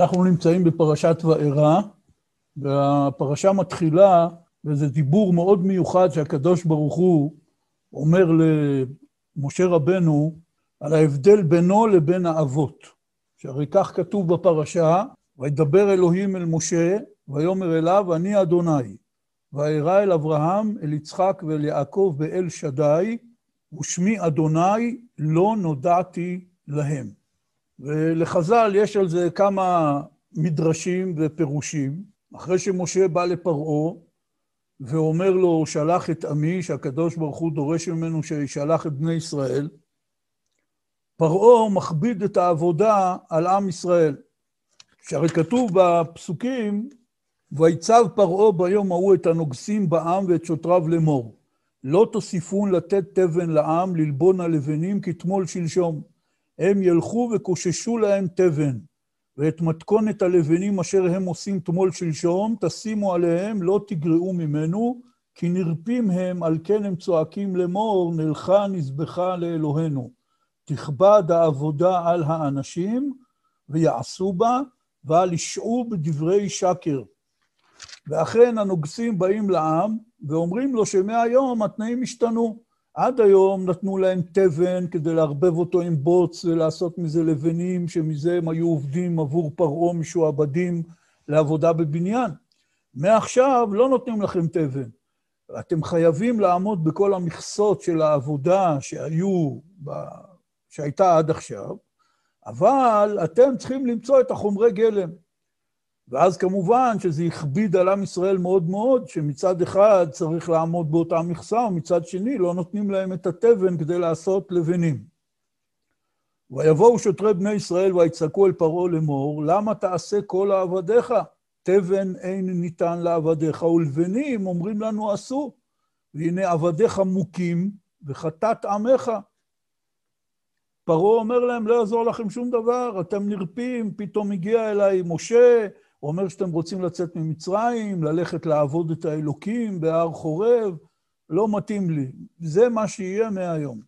אנחנו נמצאים בפרשת וארא, והפרשה מתחילה באיזה דיבור מאוד מיוחד שהקדוש ברוך הוא אומר למשה רבנו על ההבדל בינו לבין האבות. שהרי כך כתוב בפרשה, וידבר אלוהים אל משה, ויאמר אליו, אני אדוני. וארא אל אברהם, אל יצחק ואל יעקב באל שדי, ושמי אדוני לא נודעתי להם. ולחז"ל יש על זה כמה מדרשים ופירושים. אחרי שמשה בא לפרעה ואומר לו, שלח את עמי, שהקדוש ברוך הוא דורש ממנו שישלח את בני ישראל, פרעה מכביד את העבודה על עם ישראל. שהרי כתוב בפסוקים, ויצב פרעה ביום ההוא את הנוגסים בעם ואת שוטריו לאמור. לא תוסיפון לתת תבן לעם, ללבון הלבנים כתמול שלשום. הם ילכו וקוששו להם תבן, ואת מתכונת הלבנים אשר הם עושים תמול שלשום, תשימו עליהם, לא תגרעו ממנו, כי נרפים הם, על כן הם צועקים לאמור, נלכה נזבחה לאלוהינו. תכבד העבודה על האנשים, ויעשו בה, ואל ישעו בדברי שקר. ואכן הנוגסים באים לעם, ואומרים לו שמהיום התנאים השתנו. עד היום נתנו להם תבן כדי לערבב אותו עם בוץ ולעשות מזה לבנים, שמזה הם היו עובדים עבור פרעה משועבדים לעבודה בבניין. מעכשיו לא נותנים לכם תבן. אתם חייבים לעמוד בכל המכסות של העבודה שהיו, ב... שהייתה עד עכשיו, אבל אתם צריכים למצוא את החומרי גלם. ואז כמובן שזה הכביד על עם ישראל מאוד מאוד, שמצד אחד צריך לעמוד באותה מכסה, ומצד שני לא נותנים להם את התבן כדי לעשות לבנים. ויבואו שוטרי בני ישראל ויצעקו אל פרעה לאמור, למה תעשה כל עבדיך? תבן אין ניתן לעבדיך, ולבנים אומרים לנו עשו, והנה עבדיך מוכים וחטאת עמך. פרעה אומר להם, לא יעזור לכם שום דבר, אתם נרפים, פתאום הגיע אליי משה, הוא אומר שאתם רוצים לצאת ממצרים, ללכת לעבוד את האלוקים בהר חורב, לא מתאים לי. זה מה שיהיה מהיום.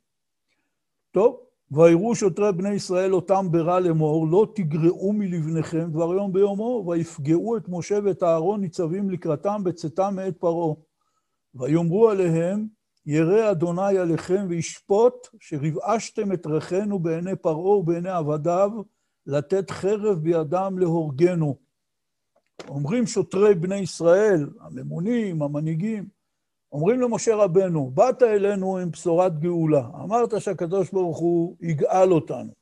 טוב, ויראו שוטרי בני ישראל אותם ברע לאמור, לא תגרעו מלבניכם דבר יום ביומו, ויפגעו את משה ואת אהרון ניצבים לקראתם בצאתם מאת פרעה. ויאמרו עליהם, ירא אדוני עליכם וישפוט, שרבעשתם את ריחנו בעיני פרעה ובעיני עבדיו, לתת חרב בידם להורגנו. אומרים שוטרי בני ישראל, הממונים, המנהיגים, אומרים למשה רבנו, באת אלינו עם בשורת גאולה, אמרת שהקדוש ברוך הוא יגאל אותנו.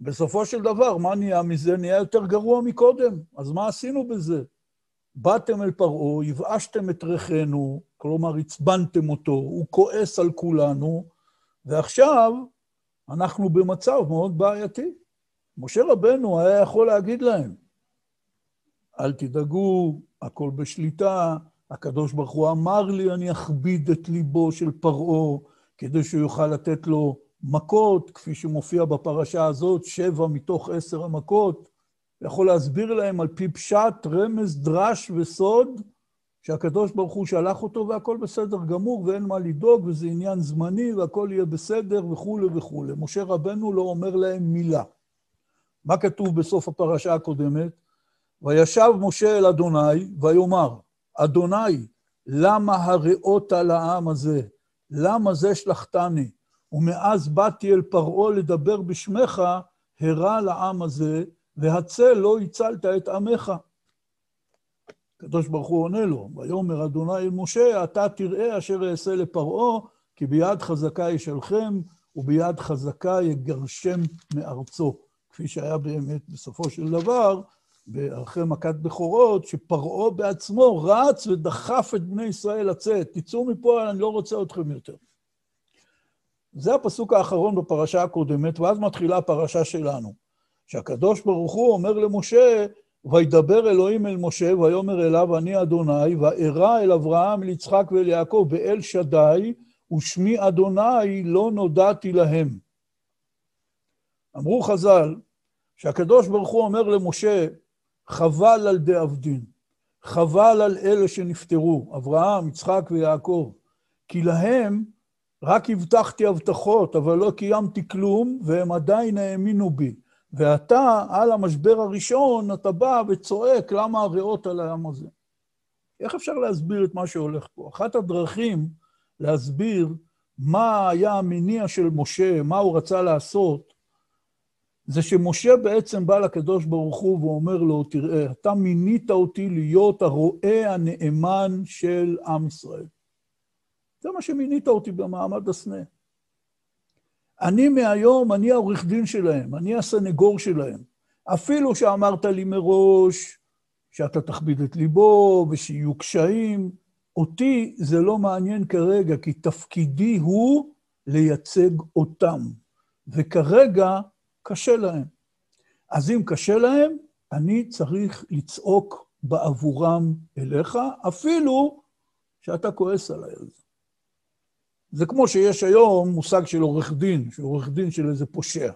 בסופו של דבר, מה נהיה מזה? נהיה יותר גרוע מקודם. אז מה עשינו בזה? באתם אל פרעה, יבאשתם את ריחנו, כלומר עצבנתם אותו, הוא כועס על כולנו, ועכשיו אנחנו במצב מאוד בעייתי. משה רבנו היה יכול להגיד להם, אל תדאגו, הכל בשליטה, הקדוש ברוך הוא אמר לי, אני אכביד את ליבו של פרעה, כדי שהוא יוכל לתת לו מכות, כפי שמופיע בפרשה הזאת, שבע מתוך עשר המכות. יכול להסביר להם על פי פשט, רמז, דרש וסוד, שהקדוש ברוך הוא שלח אותו והכל בסדר גמור ואין מה לדאוג וזה עניין זמני והכל יהיה בסדר וכולי וכולי. משה רבנו לא אומר להם מילה. מה כתוב בסוף הפרשה הקודמת? וישב משה אל אדוני, ויאמר, אדוני, למה הראות לעם הזה? למה זה שלחתני? ומאז באתי אל פרעה לדבר בשמך, הרע לעם הזה, והצל לא הצלת את עמך. הקדוש ברוך הוא עונה לו, ויאמר אדוני אל משה, אתה תראה אשר אעשה לפרעה, כי ביד חזקה ישלחם, וביד חזקה יגרשם מארצו. כפי שהיה באמת בסופו של דבר, אחרי מכת בכורות, שפרעה בעצמו רץ ודחף את בני ישראל לצאת. תצאו מפה, אני לא רוצה אתכם יותר. זה הפסוק האחרון בפרשה הקודמת, ואז מתחילה הפרשה שלנו. שהקדוש ברוך הוא אומר למשה, וידבר אלוהים אל משה, ויאמר אליו, אני אדוני, וארא אל אברהם, אל יצחק ואל יעקב, באל שדי, ושמי אדוני לא נודעתי להם. אמרו חז"ל, שהקדוש ברוך הוא אומר למשה, חבל על דאבדין, חבל על אלה שנפטרו, אברהם, יצחק ויעקב, כי להם רק הבטחתי הבטחות, אבל לא קיימתי כלום, והם עדיין האמינו בי. ואתה, על המשבר הראשון, אתה בא וצועק למה הריאות על העם הזה. איך אפשר להסביר את מה שהולך פה? אחת הדרכים להסביר מה היה המניע של משה, מה הוא רצה לעשות, זה שמשה בעצם בא לקדוש ברוך הוא ואומר לו, תראה, אתה מינית אותי להיות הרועה הנאמן של עם ישראל. זה מה שמינית אותי במעמד הסנה. אני מהיום, אני העורך דין שלהם, אני הסנגור שלהם. אפילו שאמרת לי מראש שאתה תכביד את ליבו ושיהיו קשיים, אותי זה לא מעניין כרגע, כי תפקידי הוא לייצג אותם. וכרגע קשה להם. אז אם קשה להם, אני צריך לצעוק בעבורם אליך, אפילו שאתה כועס עליי על זה. זה כמו שיש היום מושג של עורך דין, שהוא עורך דין של איזה פושע.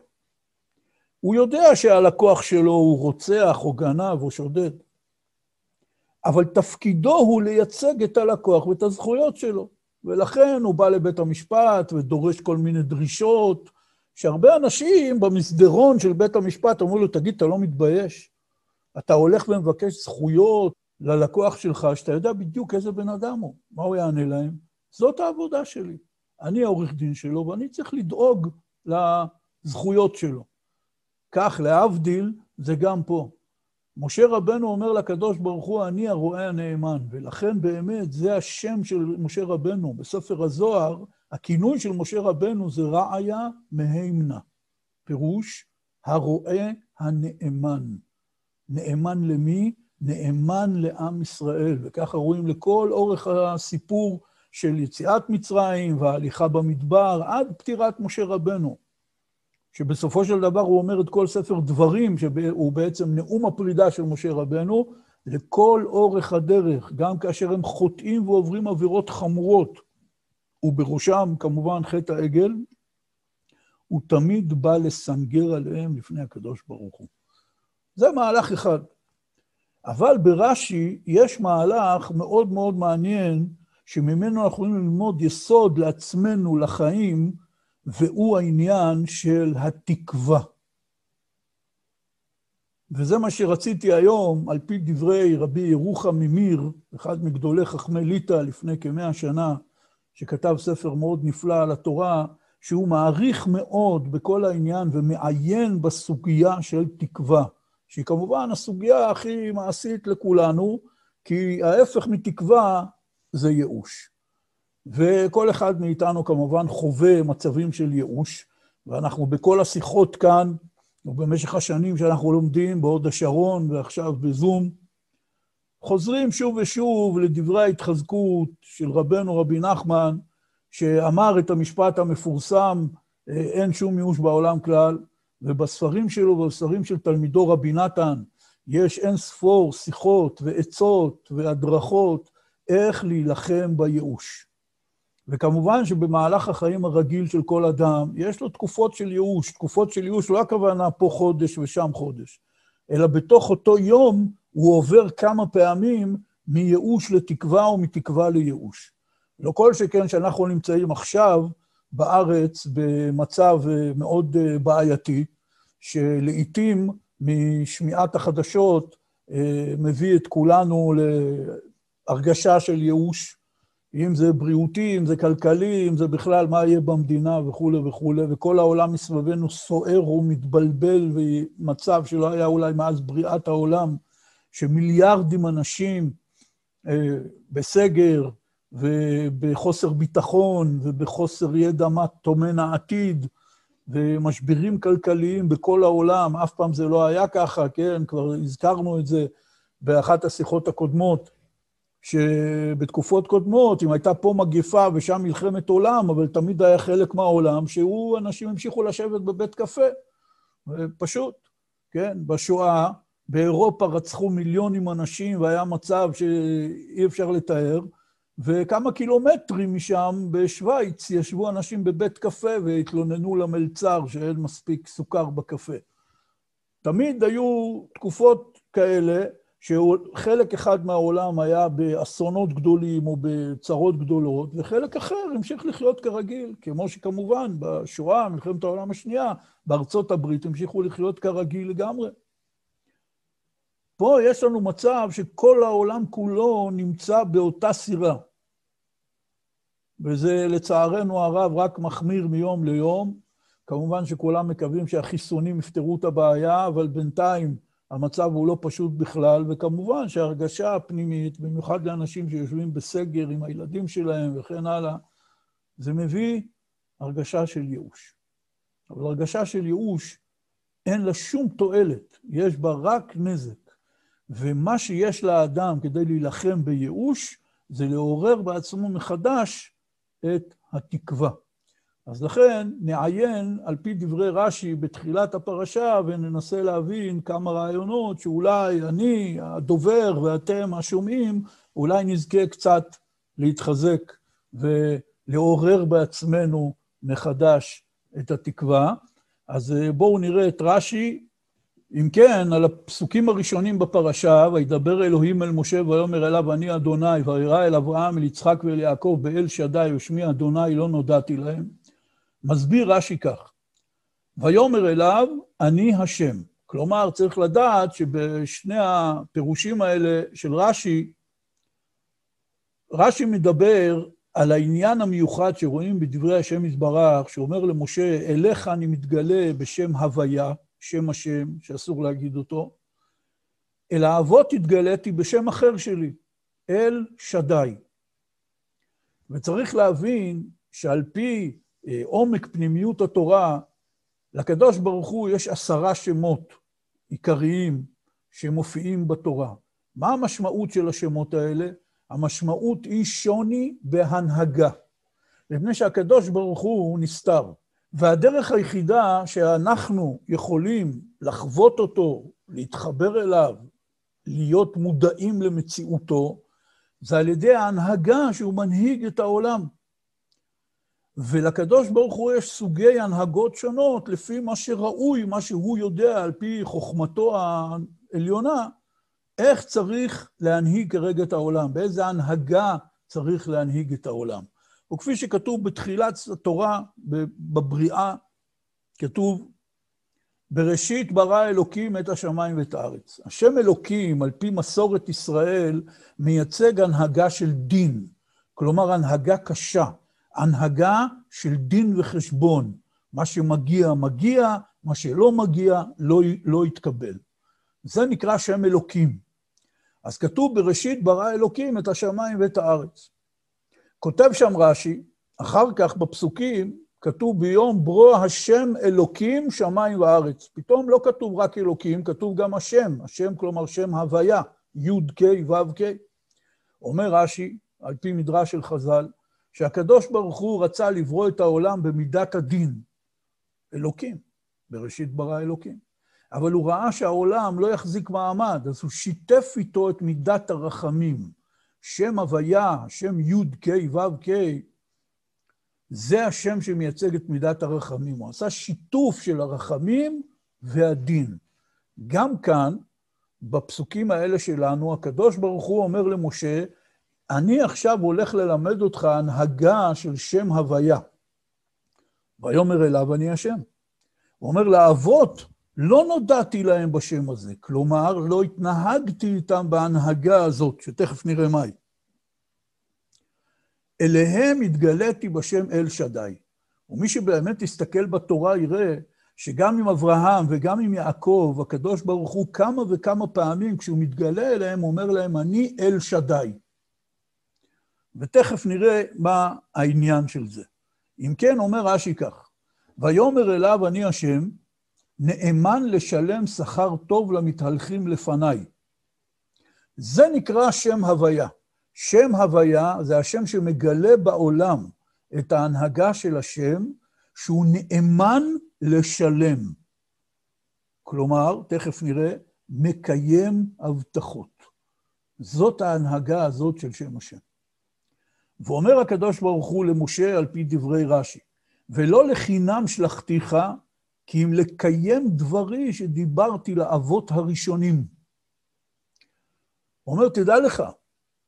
הוא יודע שהלקוח שלו הוא רוצח או גנב או שודד, אבל תפקידו הוא לייצג את הלקוח ואת הזכויות שלו. ולכן הוא בא לבית המשפט ודורש כל מיני דרישות, שהרבה אנשים במסדרון של בית המשפט אמרו לו, תגיד, אתה לא מתבייש? אתה הולך ומבקש זכויות ללקוח שלך, שאתה יודע בדיוק איזה בן אדם הוא. מה הוא יענה להם? זאת העבודה שלי. אני העורך דין שלו, ואני צריך לדאוג לזכויות שלו. כך, להבדיל, זה גם פה. משה רבנו אומר לקדוש ברוך הוא, אני הרועה הנאמן, ולכן באמת זה השם של משה רבנו. בספר הזוהר, הכינוי של משה רבנו זה רעיה מהימנה. פירוש, הרועה הנאמן. נאמן למי? נאמן לעם ישראל, וככה רואים לכל אורך הסיפור של יציאת מצרים וההליכה במדבר עד פטירת משה רבנו, שבסופו של דבר הוא אומר את כל ספר דברים, שהוא בעצם נאום הפרידה של משה רבנו, לכל אורך הדרך, גם כאשר הם חוטאים ועוברים עבירות חמורות, ובראשם כמובן חטא העגל, הוא תמיד בא לסנגר עליהם לפני הקדוש ברוך הוא. זה מהלך אחד. אבל ברש"י יש מהלך מאוד מאוד מעניין, שממנו אנחנו יכולים ללמוד יסוד לעצמנו, לחיים, והוא העניין של התקווה. וזה מה שרציתי היום, על פי דברי רבי ירוחם ממיר, אחד מגדולי חכמי ליטא לפני כמאה שנה, שכתב ספר מאוד נפלא על התורה, שהוא מעריך מאוד בכל העניין ומעיין בסוגיה של תקווה, שהיא כמובן הסוגיה הכי מעשית לכולנו, כי ההפך מתקווה זה ייאוש. וכל אחד מאיתנו כמובן חווה מצבים של ייאוש, ואנחנו בכל השיחות כאן, ובמשך השנים שאנחנו לומדים בהוד השרון ועכשיו בזום, חוזרים שוב ושוב לדברי ההתחזקות של רבנו רבי נחמן, שאמר את המשפט המפורסם, אין שום ייאוש בעולם כלל, ובספרים שלו ובספרים של תלמידו רבי נתן, יש אין ספור שיחות ועצות והדרכות איך להילחם בייאוש. וכמובן שבמהלך החיים הרגיל של כל אדם, יש לו תקופות של ייאוש. תקופות של ייאוש לא הכוונה פה חודש ושם חודש, אלא בתוך אותו יום הוא עובר כמה פעמים מייאוש לתקווה או מתקווה לייאוש. לא כל שכן שאנחנו נמצאים עכשיו בארץ במצב מאוד בעייתי, שלעיתים משמיעת החדשות אה, מביא את כולנו הרגשה של ייאוש, אם זה בריאותי, אם זה כלכלי, אם זה בכלל מה יהיה במדינה וכולי וכולי, וכל העולם מסביבנו סוער ומתבלבל, ומצב שלא היה אולי מאז בריאת העולם, שמיליארדים אנשים אה, בסגר ובחוסר ביטחון ובחוסר ידע מה טומן העתיד, ומשברים כלכליים בכל העולם, אף פעם זה לא היה ככה, כן? כבר הזכרנו את זה באחת השיחות הקודמות. שבתקופות קודמות, אם הייתה פה מגיפה ושם מלחמת עולם, אבל תמיד היה חלק מהעולם, שהוא, אנשים המשיכו לשבת בבית קפה. פשוט, כן? בשואה, באירופה רצחו מיליונים אנשים והיה מצב שאי אפשר לתאר, וכמה קילומטרים משם, בשוויץ, ישבו אנשים בבית קפה והתלוננו למלצר שאין מספיק סוכר בקפה. תמיד היו תקופות כאלה, שחלק אחד מהעולם היה באסונות גדולים או בצרות גדולות, וחלק אחר המשיך לחיות כרגיל, כמו שכמובן בשואה, מלחמת העולם השנייה, בארצות הברית המשיכו לחיות כרגיל לגמרי. פה יש לנו מצב שכל העולם כולו נמצא באותה סירה. וזה לצערנו הרב רק מחמיר מיום ליום. כמובן שכולם מקווים שהחיסונים יפתרו את הבעיה, אבל בינתיים המצב הוא לא פשוט בכלל, וכמובן שההרגשה הפנימית, במיוחד לאנשים שיושבים בסגר עם הילדים שלהם וכן הלאה, זה מביא הרגשה של ייאוש. אבל הרגשה של ייאוש, אין לה שום תועלת, יש בה רק נזק. ומה שיש לאדם כדי להילחם בייאוש, זה לעורר בעצמו מחדש את התקווה. אז לכן נעיין על פי דברי רש"י בתחילת הפרשה וננסה להבין כמה רעיונות שאולי אני, הדובר ואתם השומעים, אולי נזכה קצת להתחזק ולעורר בעצמנו מחדש את התקווה. אז אה, בואו נראה את רש"י. אם כן, על הפסוקים הראשונים בפרשה, וידבר אלוהים אל משה ויאמר אליו אני אדוני, וירא אל אברהם, אל יצחק ואל יעקב, באל שדי ושמי אדוני לא נודעתי להם. מסביר רש"י כך, ויאמר אליו, אני השם. כלומר, צריך לדעת שבשני הפירושים האלה של רש"י, רש"י מדבר על העניין המיוחד שרואים בדברי השם יתברך, שאומר למשה, אליך אני מתגלה בשם הוויה, שם השם, שאסור להגיד אותו, אל האבות התגליתי בשם אחר שלי, אל שדי. וצריך להבין שעל פי אה, עומק פנימיות התורה, לקדוש ברוך הוא יש עשרה שמות עיקריים שמופיעים בתורה. מה המשמעות של השמות האלה? המשמעות היא שוני בהנהגה. מפני שהקדוש ברוך הוא נסתר. והדרך היחידה שאנחנו יכולים לחוות אותו, להתחבר אליו, להיות מודעים למציאותו, זה על ידי ההנהגה שהוא מנהיג את העולם. ולקדוש ברוך הוא יש סוגי הנהגות שונות לפי מה שראוי, מה שהוא יודע על פי חוכמתו העליונה, איך צריך להנהיג כרגע את העולם, באיזה הנהגה צריך להנהיג את העולם. וכפי שכתוב בתחילת התורה, בבריאה, כתוב, בראשית ברא אלוקים את השמיים ואת הארץ. השם אלוקים, על פי מסורת ישראל, מייצג הנהגה של דין, כלומר הנהגה קשה. הנהגה של דין וחשבון. מה שמגיע, מגיע, מה שלא מגיע, לא, לא יתקבל. זה נקרא שם אלוקים. אז כתוב בראשית ברא אלוקים את השמיים ואת הארץ. כותב שם רש"י, אחר כך בפסוקים, כתוב ביום ברו השם אלוקים שמיים וארץ. פתאום לא כתוב רק אלוקים, כתוב גם השם, השם כלומר שם הוויה, י' כ' ו' כ'. אומר רש"י, על פי מדרש של חז"ל, שהקדוש ברוך הוא רצה לברוא את העולם במידת הדין. אלוקים, בראשית ברא אלוקים. אבל הוא ראה שהעולם לא יחזיק מעמד, אז הוא שיתף איתו את מידת הרחמים. שם הוויה, שם י' כ' ו' כ', זה השם שמייצג את מידת הרחמים. הוא עשה שיתוף של הרחמים והדין. גם כאן, בפסוקים האלה שלנו, הקדוש ברוך הוא אומר למשה, אני עכשיו הולך ללמד אותך הנהגה של שם הוויה. ויאמר אליו אני השם. הוא אומר לאבות, לא נודעתי להם בשם הזה, כלומר, לא התנהגתי איתם בהנהגה הזאת, שתכף נראה מהי. אליהם התגליתי בשם אל שדי. ומי שבאמת יסתכל בתורה יראה שגם עם אברהם וגם עם יעקב, הקדוש ברוך הוא כמה וכמה פעמים, כשהוא מתגלה אליהם, אומר להם, אני אל שדי. ותכף נראה מה העניין של זה. אם כן, אומר רש"י כך, ויאמר אליו אני השם, נאמן לשלם שכר טוב למתהלכים לפניי. זה נקרא שם הוויה. שם הוויה זה השם שמגלה בעולם את ההנהגה של השם, שהוא נאמן לשלם. כלומר, תכף נראה, מקיים הבטחות. זאת ההנהגה הזאת של שם השם. ואומר הקדוש ברוך הוא למשה על פי דברי רש"י, ולא לחינם שלחתיך, כי אם לקיים דברי שדיברתי לאבות הראשונים. הוא אומר, תדע לך,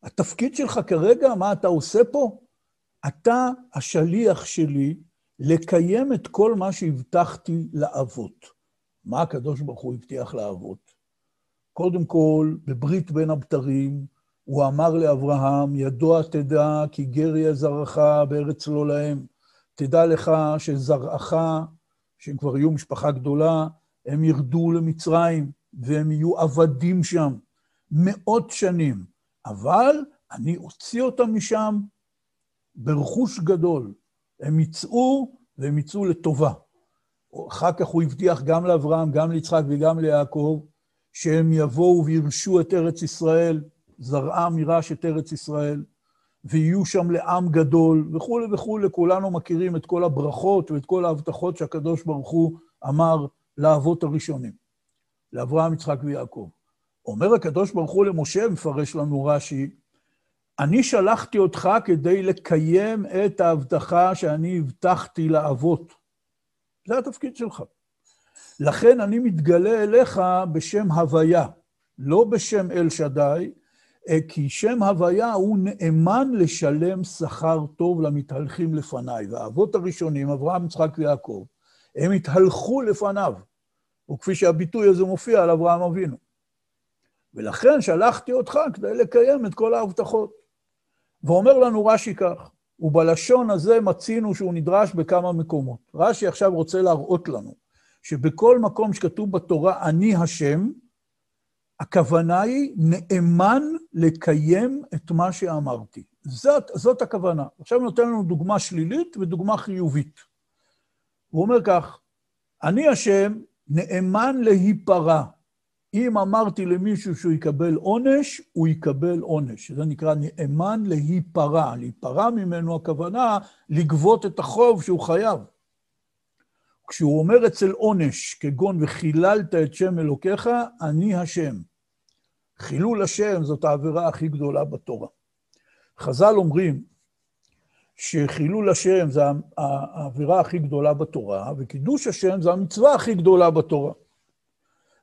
התפקיד שלך כרגע, מה אתה עושה פה? אתה השליח שלי לקיים את כל מה שהבטחתי לאבות. מה הקדוש ברוך הוא הבטיח לאבות? קודם כל, בברית בין הבתרים, הוא אמר לאברהם, ידוע תדע כי גר יהיה זרעך בארץ לא להם. תדע לך שזרעך, שהם כבר יהיו משפחה גדולה, הם ירדו למצרים והם יהיו עבדים שם מאות שנים. אבל אני אוציא אותם משם ברכוש גדול. הם יצאו והם יצאו לטובה. אחר כך הוא הבטיח גם לאברהם, גם ליצחק וגם ליעקב, שהם יבואו וירשו את ארץ ישראל, זרעם יירש את ארץ ישראל, ויהיו שם לעם גדול, וכולי וכולי. כולנו מכירים את כל הברכות ואת כל ההבטחות שהקדוש ברוך הוא אמר לאבות הראשונים, לאברהם, יצחק ויעקב. אומר הקדוש ברוך הוא למשה, מפרש לנו רש"י, אני שלחתי אותך כדי לקיים את ההבטחה שאני הבטחתי לאבות. זה התפקיד שלך. לכן אני מתגלה אליך בשם הוויה, לא בשם אל שדי, כי שם הוויה הוא נאמן לשלם שכר טוב למתהלכים לפניי. והאבות הראשונים, אברהם, יצחק ויעקב, הם התהלכו לפניו, וכפי שהביטוי הזה מופיע על אברהם אבינו. ולכן שלחתי אותך כדי לקיים את כל ההבטחות. ואומר לנו רש"י כך, ובלשון הזה מצינו שהוא נדרש בכמה מקומות. רש"י עכשיו רוצה להראות לנו שבכל מקום שכתוב בתורה אני השם, הכוונה היא נאמן לקיים את מה שאמרתי. זאת, זאת הכוונה. עכשיו נותן לנו דוגמה שלילית ודוגמה חיובית. הוא אומר כך, אני השם נאמן להיפרע. אם אמרתי למישהו שהוא יקבל עונש, הוא יקבל עונש. זה נקרא נאמן להיפרע. להיפרע ממנו הכוונה לגבות את החוב שהוא חייב. כשהוא אומר אצל עונש, כגון וחיללת את שם אלוקיך, אני השם. חילול השם זאת העבירה הכי גדולה בתורה. חז"ל אומרים שחילול השם זה העבירה הכי גדולה בתורה, וקידוש השם זה המצווה הכי גדולה בתורה.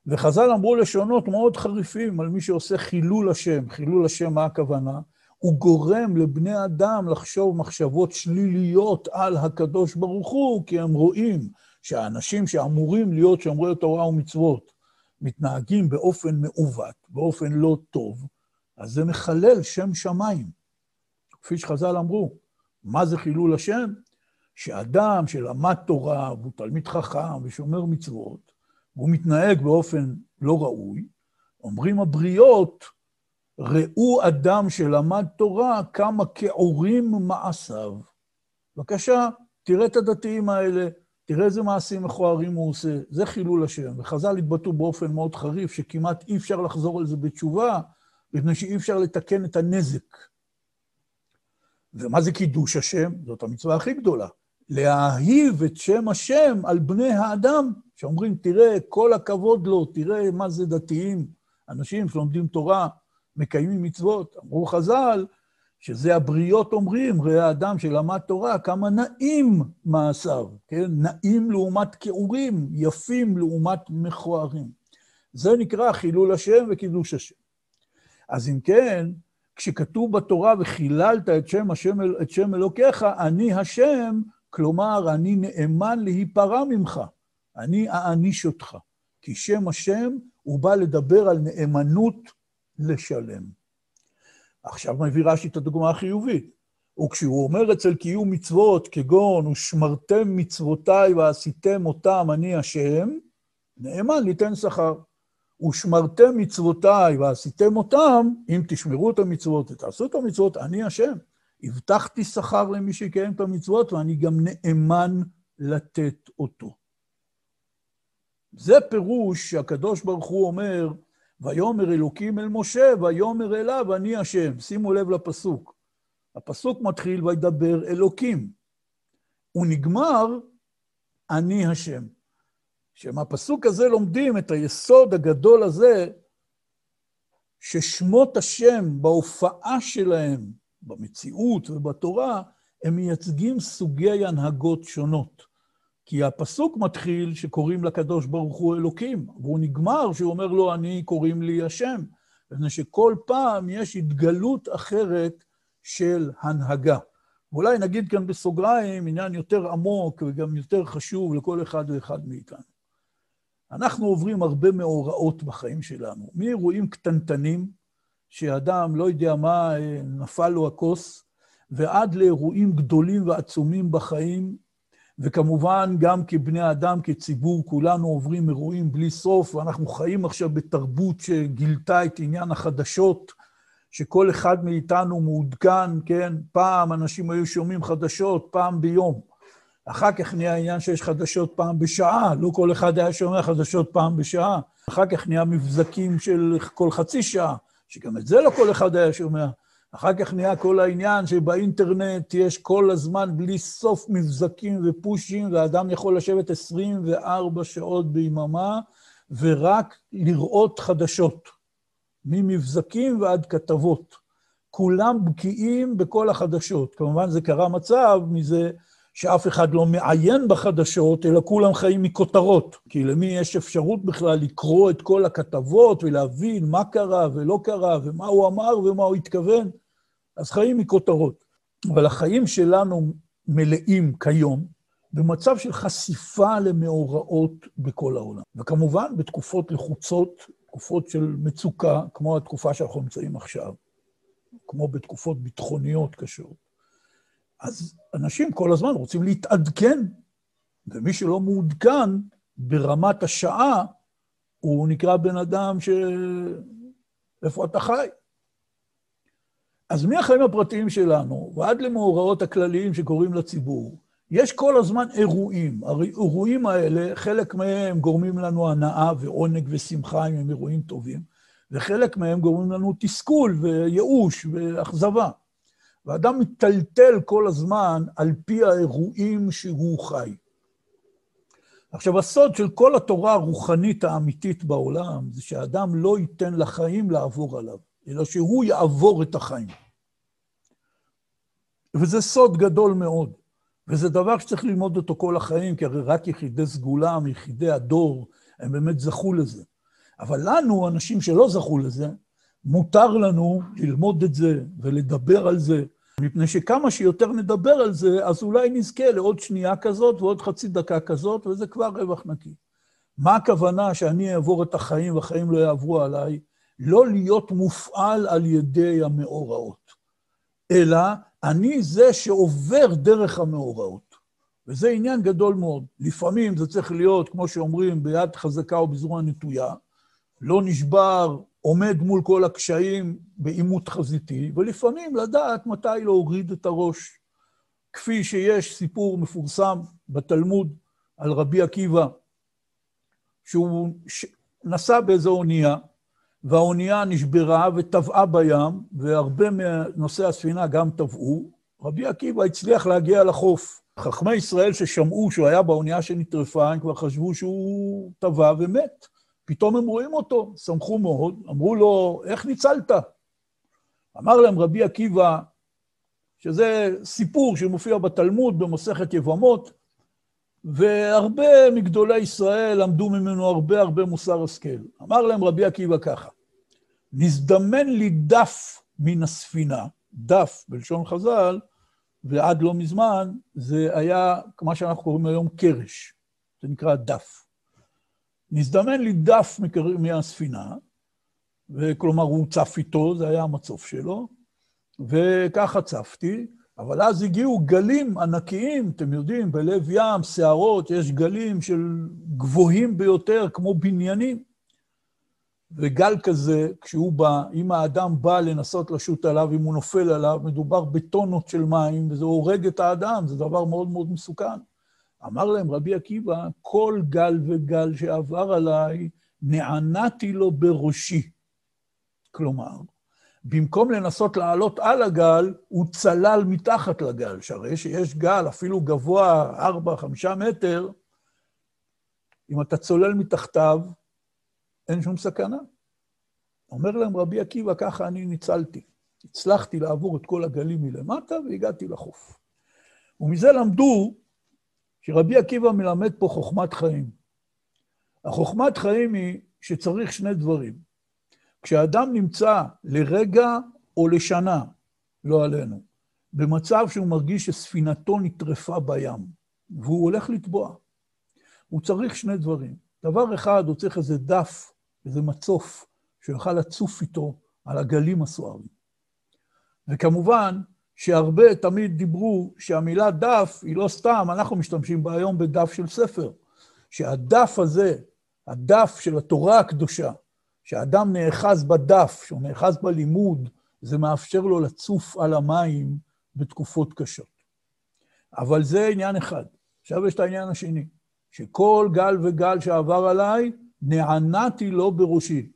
וחז"ל אמרו לשונות מאוד חריפים על מי שעושה חילול השם. חילול השם, מה הכוונה? הוא גורם לבני אדם לחשוב מחשבות שליליות על הקדוש ברוך הוא, כי הם רואים שהאנשים שאמורים להיות שומרי תורה ומצוות מתנהגים באופן מעוות, באופן לא טוב, אז זה מחלל שם שמיים. כפי שחז"ל אמרו, מה זה חילול השם? שאדם שלמד תורה והוא תלמיד חכם ושומר מצוות, והוא מתנהג באופן לא ראוי, אומרים הבריות, ראו אדם שלמד תורה כמה כעורים מעשיו. בבקשה, תראה את הדתיים האלה, תראה איזה מעשים מכוערים הוא עושה, זה חילול השם. וחז"ל התבטאו באופן מאוד חריף, שכמעט אי אפשר לחזור על זה בתשובה, מפני שאי אפשר לתקן את הנזק. ומה זה קידוש השם? זאת המצווה הכי גדולה. להאהיב את שם השם על בני האדם, שאומרים, תראה, כל הכבוד לו, תראה מה זה דתיים, אנשים שלומדים תורה, מקיימים מצוות. אמרו חז"ל, שזה הבריות אומרים, ראה האדם שלמד תורה, כמה נעים מעשיו, כן? נעים לעומת כעורים, יפים לעומת מכוערים. זה נקרא חילול השם וקידוש השם. אז אם כן, כשכתוב בתורה וחיללת את שם, השם, את שם אלוקיך, אני השם, כלומר, אני נאמן להיפרע ממך, אני אעניש אותך. כי שם השם, הוא בא לדבר על נאמנות לשלם. עכשיו מביא רש"י את הדוגמה החיובית. וכשהוא אומר אצל קיום מצוות, כגון, ושמרתם מצוותיי ועשיתם אותם, אני השם, נאמן ליתן שכר. ושמרתם מצוותיי ועשיתם אותם, אם תשמרו את המצוות ותעשו את המצוות, אני השם. הבטחתי שכר למי שיקיים את המצוות, ואני גם נאמן לתת אותו. זה פירוש שהקדוש ברוך הוא אומר, ויאמר אלוקים אל משה, ויאמר אליו, אני השם. שימו לב לפסוק. הפסוק מתחיל, וידבר אלוקים. הוא נגמר, אני השם. שמהפסוק הזה לומדים את היסוד הגדול הזה, ששמות השם בהופעה שלהם, במציאות ובתורה, הם מייצגים סוגי הנהגות שונות. כי הפסוק מתחיל שקוראים לקדוש ברוך הוא אלוקים, והוא נגמר שהוא אומר לו, אני קוראים לי השם. מפני שכל פעם יש התגלות אחרת של הנהגה. ואולי נגיד כאן בסוגריים עניין יותר עמוק וגם יותר חשוב לכל אחד ואחד מאיתנו. אנחנו עוברים הרבה מאורעות בחיים שלנו, מאירועים קטנטנים, שאדם לא יודע מה, נפל לו הכוס, ועד לאירועים גדולים ועצומים בחיים, וכמובן גם כבני אדם, כציבור, כולנו עוברים אירועים בלי סוף, ואנחנו חיים עכשיו בתרבות שגילתה את עניין החדשות, שכל אחד מאיתנו מעודכן, כן? פעם אנשים היו שומעים חדשות, פעם ביום. אחר כך נהיה העניין שיש חדשות פעם בשעה, לא כל אחד היה שומע חדשות פעם בשעה. אחר כך נהיה מבזקים של כל חצי שעה, שגם את זה לא כל אחד היה שומע. אחר כך נהיה כל העניין שבאינטרנט יש כל הזמן בלי סוף מבזקים ופושים, ואדם יכול לשבת 24 שעות ביממה ורק לראות חדשות, ממבזקים ועד כתבות. כולם בקיאים בכל החדשות. כמובן, זה קרה מצב מזה שאף אחד לא מעיין בחדשות, אלא כולם חיים מכותרות. כי למי יש אפשרות בכלל לקרוא את כל הכתבות ולהבין מה קרה ולא קרה ומה הוא אמר ומה הוא התכוון? אז חיים מכותרות. אבל החיים שלנו מלאים כיום במצב של חשיפה למאורעות בכל העולם. וכמובן, בתקופות לחוצות, תקופות של מצוקה, כמו התקופה שאנחנו נמצאים עכשיו, כמו בתקופות ביטחוניות קשות. אז אנשים כל הזמן רוצים להתעדכן, ומי שלא מעודכן ברמת השעה, הוא נקרא בן אדם ש... איפה אתה חי? אז מהחיים הפרטיים שלנו ועד למאורעות הכלליים שקורים לציבור, יש כל הזמן אירועים. האירועים האלה, חלק מהם גורמים לנו הנאה ועונג ושמחה אם הם אירועים טובים, וחלק מהם גורמים לנו תסכול וייאוש ואכזבה. ואדם מטלטל כל הזמן על פי האירועים שהוא חי. עכשיו, הסוד של כל התורה הרוחנית האמיתית בעולם זה שהאדם לא ייתן לחיים לעבור עליו, אלא שהוא יעבור את החיים. וזה סוד גדול מאוד, וזה דבר שצריך ללמוד אותו כל החיים, כי הרי רק יחידי סגולם, יחידי הדור, הם באמת זכו לזה. אבל לנו, אנשים שלא זכו לזה, מותר לנו ללמוד את זה ולדבר על זה, מפני שכמה שיותר נדבר על זה, אז אולי נזכה לעוד שנייה כזאת ועוד חצי דקה כזאת, וזה כבר רווח נקי. מה הכוונה שאני אעבור את החיים והחיים לא יעברו עליי? לא להיות מופעל על ידי המאורעות, אלא אני זה שעובר דרך המאורעות. וזה עניין גדול מאוד. לפעמים זה צריך להיות, כמו שאומרים, ביד חזקה או בזרוע נטויה, לא נשבר, עומד מול כל הקשיים בעימות חזיתי, ולפעמים לדעת מתי להוריד את הראש. כפי שיש סיפור מפורסם בתלמוד על רבי עקיבא, שהוא נסע באיזו אונייה, והאונייה נשברה וטבעה בים, והרבה מנושאי הספינה גם טבעו. רבי עקיבא הצליח להגיע לחוף. חכמי ישראל ששמעו שהוא היה באונייה שנטרפה, הם כבר חשבו שהוא טבע ומת. פתאום הם רואים אותו, שמחו מאוד, אמרו לו, איך ניצלת? אמר להם רבי עקיבא, שזה סיפור שמופיע בתלמוד במסכת יבמות, והרבה מגדולי ישראל למדו ממנו הרבה הרבה מוסר השכל. אמר להם רבי עקיבא ככה, נזדמן לי דף מן הספינה, דף בלשון חז"ל, ועד לא מזמן זה היה מה שאנחנו קוראים היום קרש, זה נקרא דף. נזדמן לי דף מהספינה, וכלומר הוא צף איתו, זה היה המצוף שלו, וככה צפתי, אבל אז הגיעו גלים ענקיים, אתם יודעים, בלב ים, שערות, יש גלים של גבוהים ביותר, כמו בניינים. וגל כזה, כשהוא בא, אם האדם בא לנסות לשוט עליו, אם הוא נופל עליו, מדובר בטונות של מים, וזה הורג את האדם, זה דבר מאוד מאוד מסוכן. אמר להם רבי עקיבא, כל גל וגל שעבר עליי, נענעתי לו בראשי. כלומר, במקום לנסות לעלות על הגל, הוא צלל מתחת לגל. שהרי שיש גל אפילו גבוה 4-5 מטר, אם אתה צולל מתחתיו, אין שום סכנה. אומר להם רבי עקיבא, ככה אני ניצלתי. הצלחתי לעבור את כל הגלים מלמטה והגעתי לחוף. ומזה למדו שרבי עקיבא מלמד פה חוכמת חיים. החוכמת חיים היא שצריך שני דברים. כשאדם נמצא לרגע או לשנה, לא עלינו, במצב שהוא מרגיש שספינתו נטרפה בים, והוא הולך לטבוע, הוא צריך שני דברים. דבר אחד, הוא צריך איזה דף, איזה מצוף, שיוכל לצוף איתו על הגלים הסוערים. וכמובן, שהרבה תמיד דיברו שהמילה דף היא לא סתם, אנחנו משתמשים בה היום בדף של ספר. שהדף הזה, הדף של התורה הקדושה, שאדם נאחז בדף, שהוא נאחז בלימוד, זה מאפשר לו לצוף על המים בתקופות קשות. אבל זה עניין אחד. עכשיו יש את העניין השני, שכל גל וגל שעבר עליי, נענעתי לו בראשי.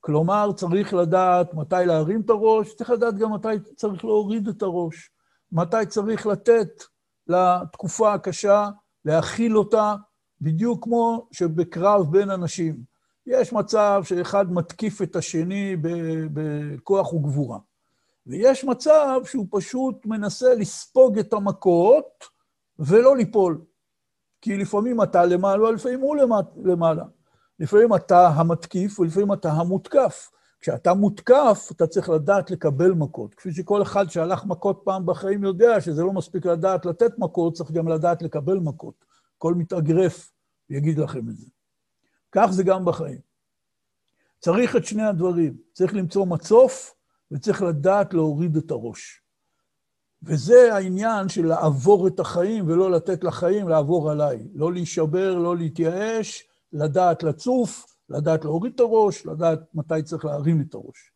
כלומר, צריך לדעת מתי להרים את הראש, צריך לדעת גם מתי צריך להוריד את הראש, מתי צריך לתת לתקופה הקשה, להכיל אותה, בדיוק כמו שבקרב בין אנשים. יש מצב שאחד מתקיף את השני בכוח וגבורה, ויש מצב שהוא פשוט מנסה לספוג את המכות ולא ליפול. כי לפעמים אתה למעלה, ולפעמים הוא למעלה. לפעמים אתה המתקיף ולפעמים אתה המותקף. כשאתה מותקף, אתה צריך לדעת לקבל מכות. כפי שכל אחד שהלך מכות פעם בחיים יודע שזה לא מספיק לדעת לתת מכות, צריך גם לדעת לקבל מכות. כל מתאגרף יגיד לכם את זה. כך זה גם בחיים. צריך את שני הדברים. צריך למצוא מצוף וצריך לדעת להוריד את הראש. וזה העניין של לעבור את החיים ולא לתת לחיים לעבור עליי. לא להישבר, לא להתייאש, לדעת לצוף, לדעת להוריד את הראש, לדעת מתי צריך להרים את הראש.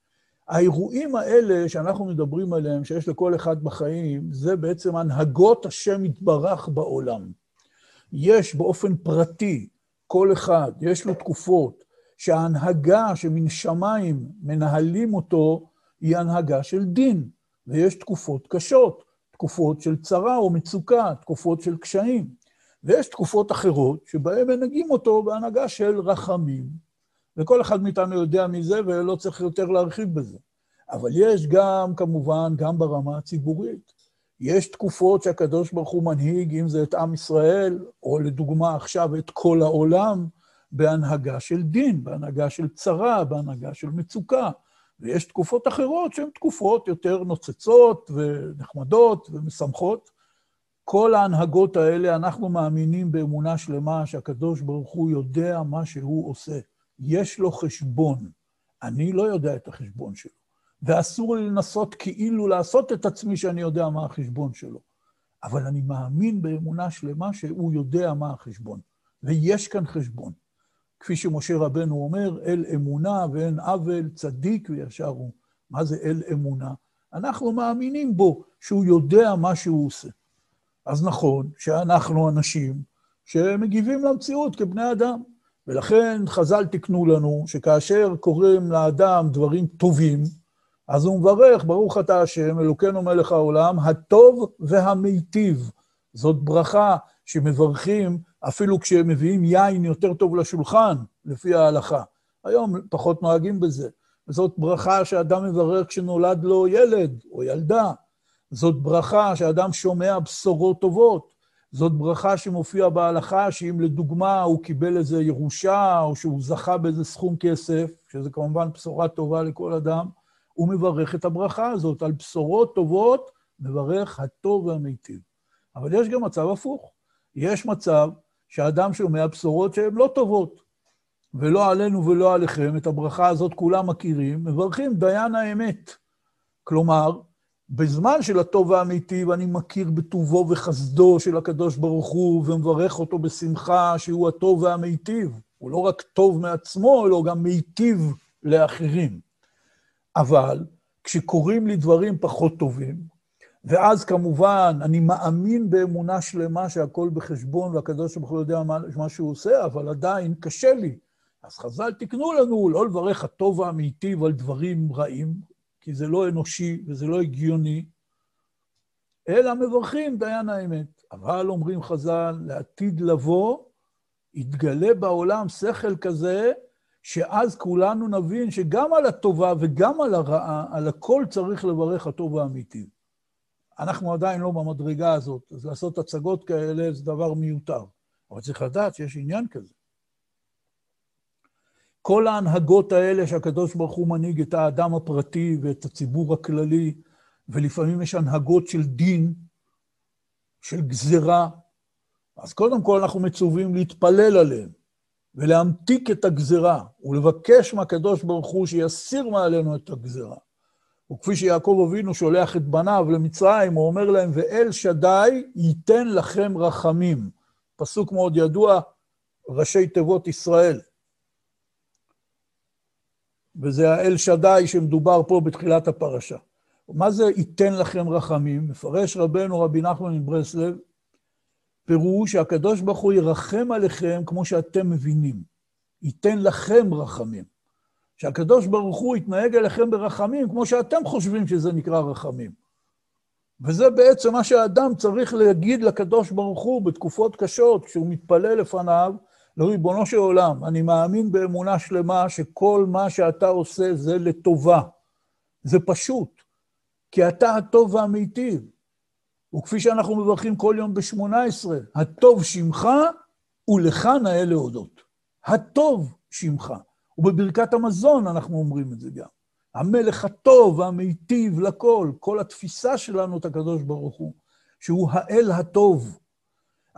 האירועים האלה שאנחנו מדברים עליהם, שיש לכל אחד בחיים, זה בעצם הנהגות השם יתברך בעולם. יש באופן פרטי, כל אחד, יש לו תקופות, שההנהגה שמן שמיים מנהלים אותו, היא הנהגה של דין, ויש תקופות קשות, תקופות של צרה או מצוקה, תקופות של קשיים. ויש תקופות אחרות שבהן מנהגים אותו בהנהגה של רחמים, וכל אחד מאיתנו יודע מזה ולא צריך יותר להרחיב בזה. אבל יש גם, כמובן, גם ברמה הציבורית. יש תקופות שהקדוש ברוך הוא מנהיג, אם זה את עם ישראל, או לדוגמה עכשיו את כל העולם, בהנהגה של דין, בהנהגה של צרה, בהנהגה של מצוקה. ויש תקופות אחרות שהן תקופות יותר נוצצות ונחמדות ומשמחות. כל ההנהגות האלה, אנחנו מאמינים באמונה שלמה שהקדוש ברוך הוא יודע מה שהוא עושה. יש לו חשבון. אני לא יודע את החשבון שלו, ואסור לי לנסות כאילו לעשות את עצמי שאני יודע מה החשבון שלו. אבל אני מאמין באמונה שלמה שהוא יודע מה החשבון, ויש כאן חשבון. כפי שמשה רבנו אומר, אל אמונה ואין עוול, צדיק וישר הוא. מה זה אל אמונה? אנחנו מאמינים בו, שהוא יודע מה שהוא עושה. אז נכון שאנחנו אנשים שמגיבים למציאות כבני אדם, ולכן חז"ל תיקנו לנו שכאשר קוראים לאדם דברים טובים, אז הוא מברך, ברוך אתה השם, אלוקינו מלך העולם, הטוב והמיטיב. זאת ברכה שמברכים אפילו כשהם מביאים יין יותר טוב לשולחן, לפי ההלכה. היום פחות נוהגים בזה. זאת ברכה שאדם מברך כשנולד לו ילד או ילדה. זאת ברכה שאדם שומע בשורות טובות. זאת ברכה שמופיעה בהלכה, שאם לדוגמה הוא קיבל איזו ירושה, או שהוא זכה באיזה סכום כסף, שזה כמובן בשורה טובה לכל אדם, הוא מברך את הברכה הזאת. על בשורות טובות מברך הטוב והמיטיב. אבל יש גם מצב הפוך. יש מצב שהאדם שומע בשורות שהן לא טובות, ולא עלינו ולא עליכם, את הברכה הזאת כולם מכירים, מברכים דיין האמת. כלומר, בזמן של הטוב והאמיתי, ואני מכיר בטובו וחסדו של הקדוש ברוך הוא, ומברך אותו בשמחה שהוא הטוב והמיטיב. הוא לא רק טוב מעצמו, אלא גם מיטיב לאחרים. אבל כשקורים לי דברים פחות טובים, ואז כמובן אני מאמין באמונה שלמה שהכל בחשבון והקדוש ברוך הוא יודע מה, מה שהוא עושה, אבל עדיין קשה לי. אז חז"ל תיקנו לנו לא לברך הטוב והמיטיב על דברים רעים, כי זה לא אנושי וזה לא הגיוני, אלא מברכים דיין האמת. אבל אומרים חז"ל, לעתיד לבוא, יתגלה בעולם שכל כזה, שאז כולנו נבין שגם על הטובה וגם על הרעה, על הכל צריך לברך הטוב והאמיתי. אנחנו עדיין לא במדרגה הזאת, אז לעשות הצגות כאלה זה דבר מיותר. אבל צריך לדעת שיש עניין כזה. כל ההנהגות האלה שהקדוש ברוך הוא מנהיג את האדם הפרטי ואת הציבור הכללי, ולפעמים יש הנהגות של דין, של גזרה, אז קודם כל אנחנו מצווים להתפלל עליהם ולהמתיק את הגזרה ולבקש מהקדוש ברוך הוא שיסיר מעלינו את הגזרה. וכפי שיעקב אבינו שולח את בניו למצרים, הוא אומר להם, ואל שדי ייתן לכם רחמים. פסוק מאוד ידוע, ראשי תיבות ישראל. וזה האל שדי שמדובר פה בתחילת הפרשה. מה זה ייתן לכם רחמים? מפרש רבנו רבי נחמן מברסלב, פירוש שהקדוש ברוך הוא ירחם עליכם כמו שאתם מבינים. ייתן לכם רחמים. שהקדוש ברוך הוא יתנהג אליכם ברחמים כמו שאתם חושבים שזה נקרא רחמים. וזה בעצם מה שהאדם צריך להגיד לקדוש ברוך הוא בתקופות קשות, כשהוא מתפלל לפניו, לריבונו של עולם, אני מאמין באמונה שלמה שכל מה שאתה עושה זה לטובה. זה פשוט, כי אתה הטוב והמיטיב. וכפי שאנחנו מברכים כל יום ב-18, הטוב שמך ולך נאה להודות. הטוב שמך. ובברכת המזון אנחנו אומרים את זה גם. המלך הטוב והמיטיב לכל, כל התפיסה שלנו את הקדוש ברוך הוא, שהוא האל הטוב.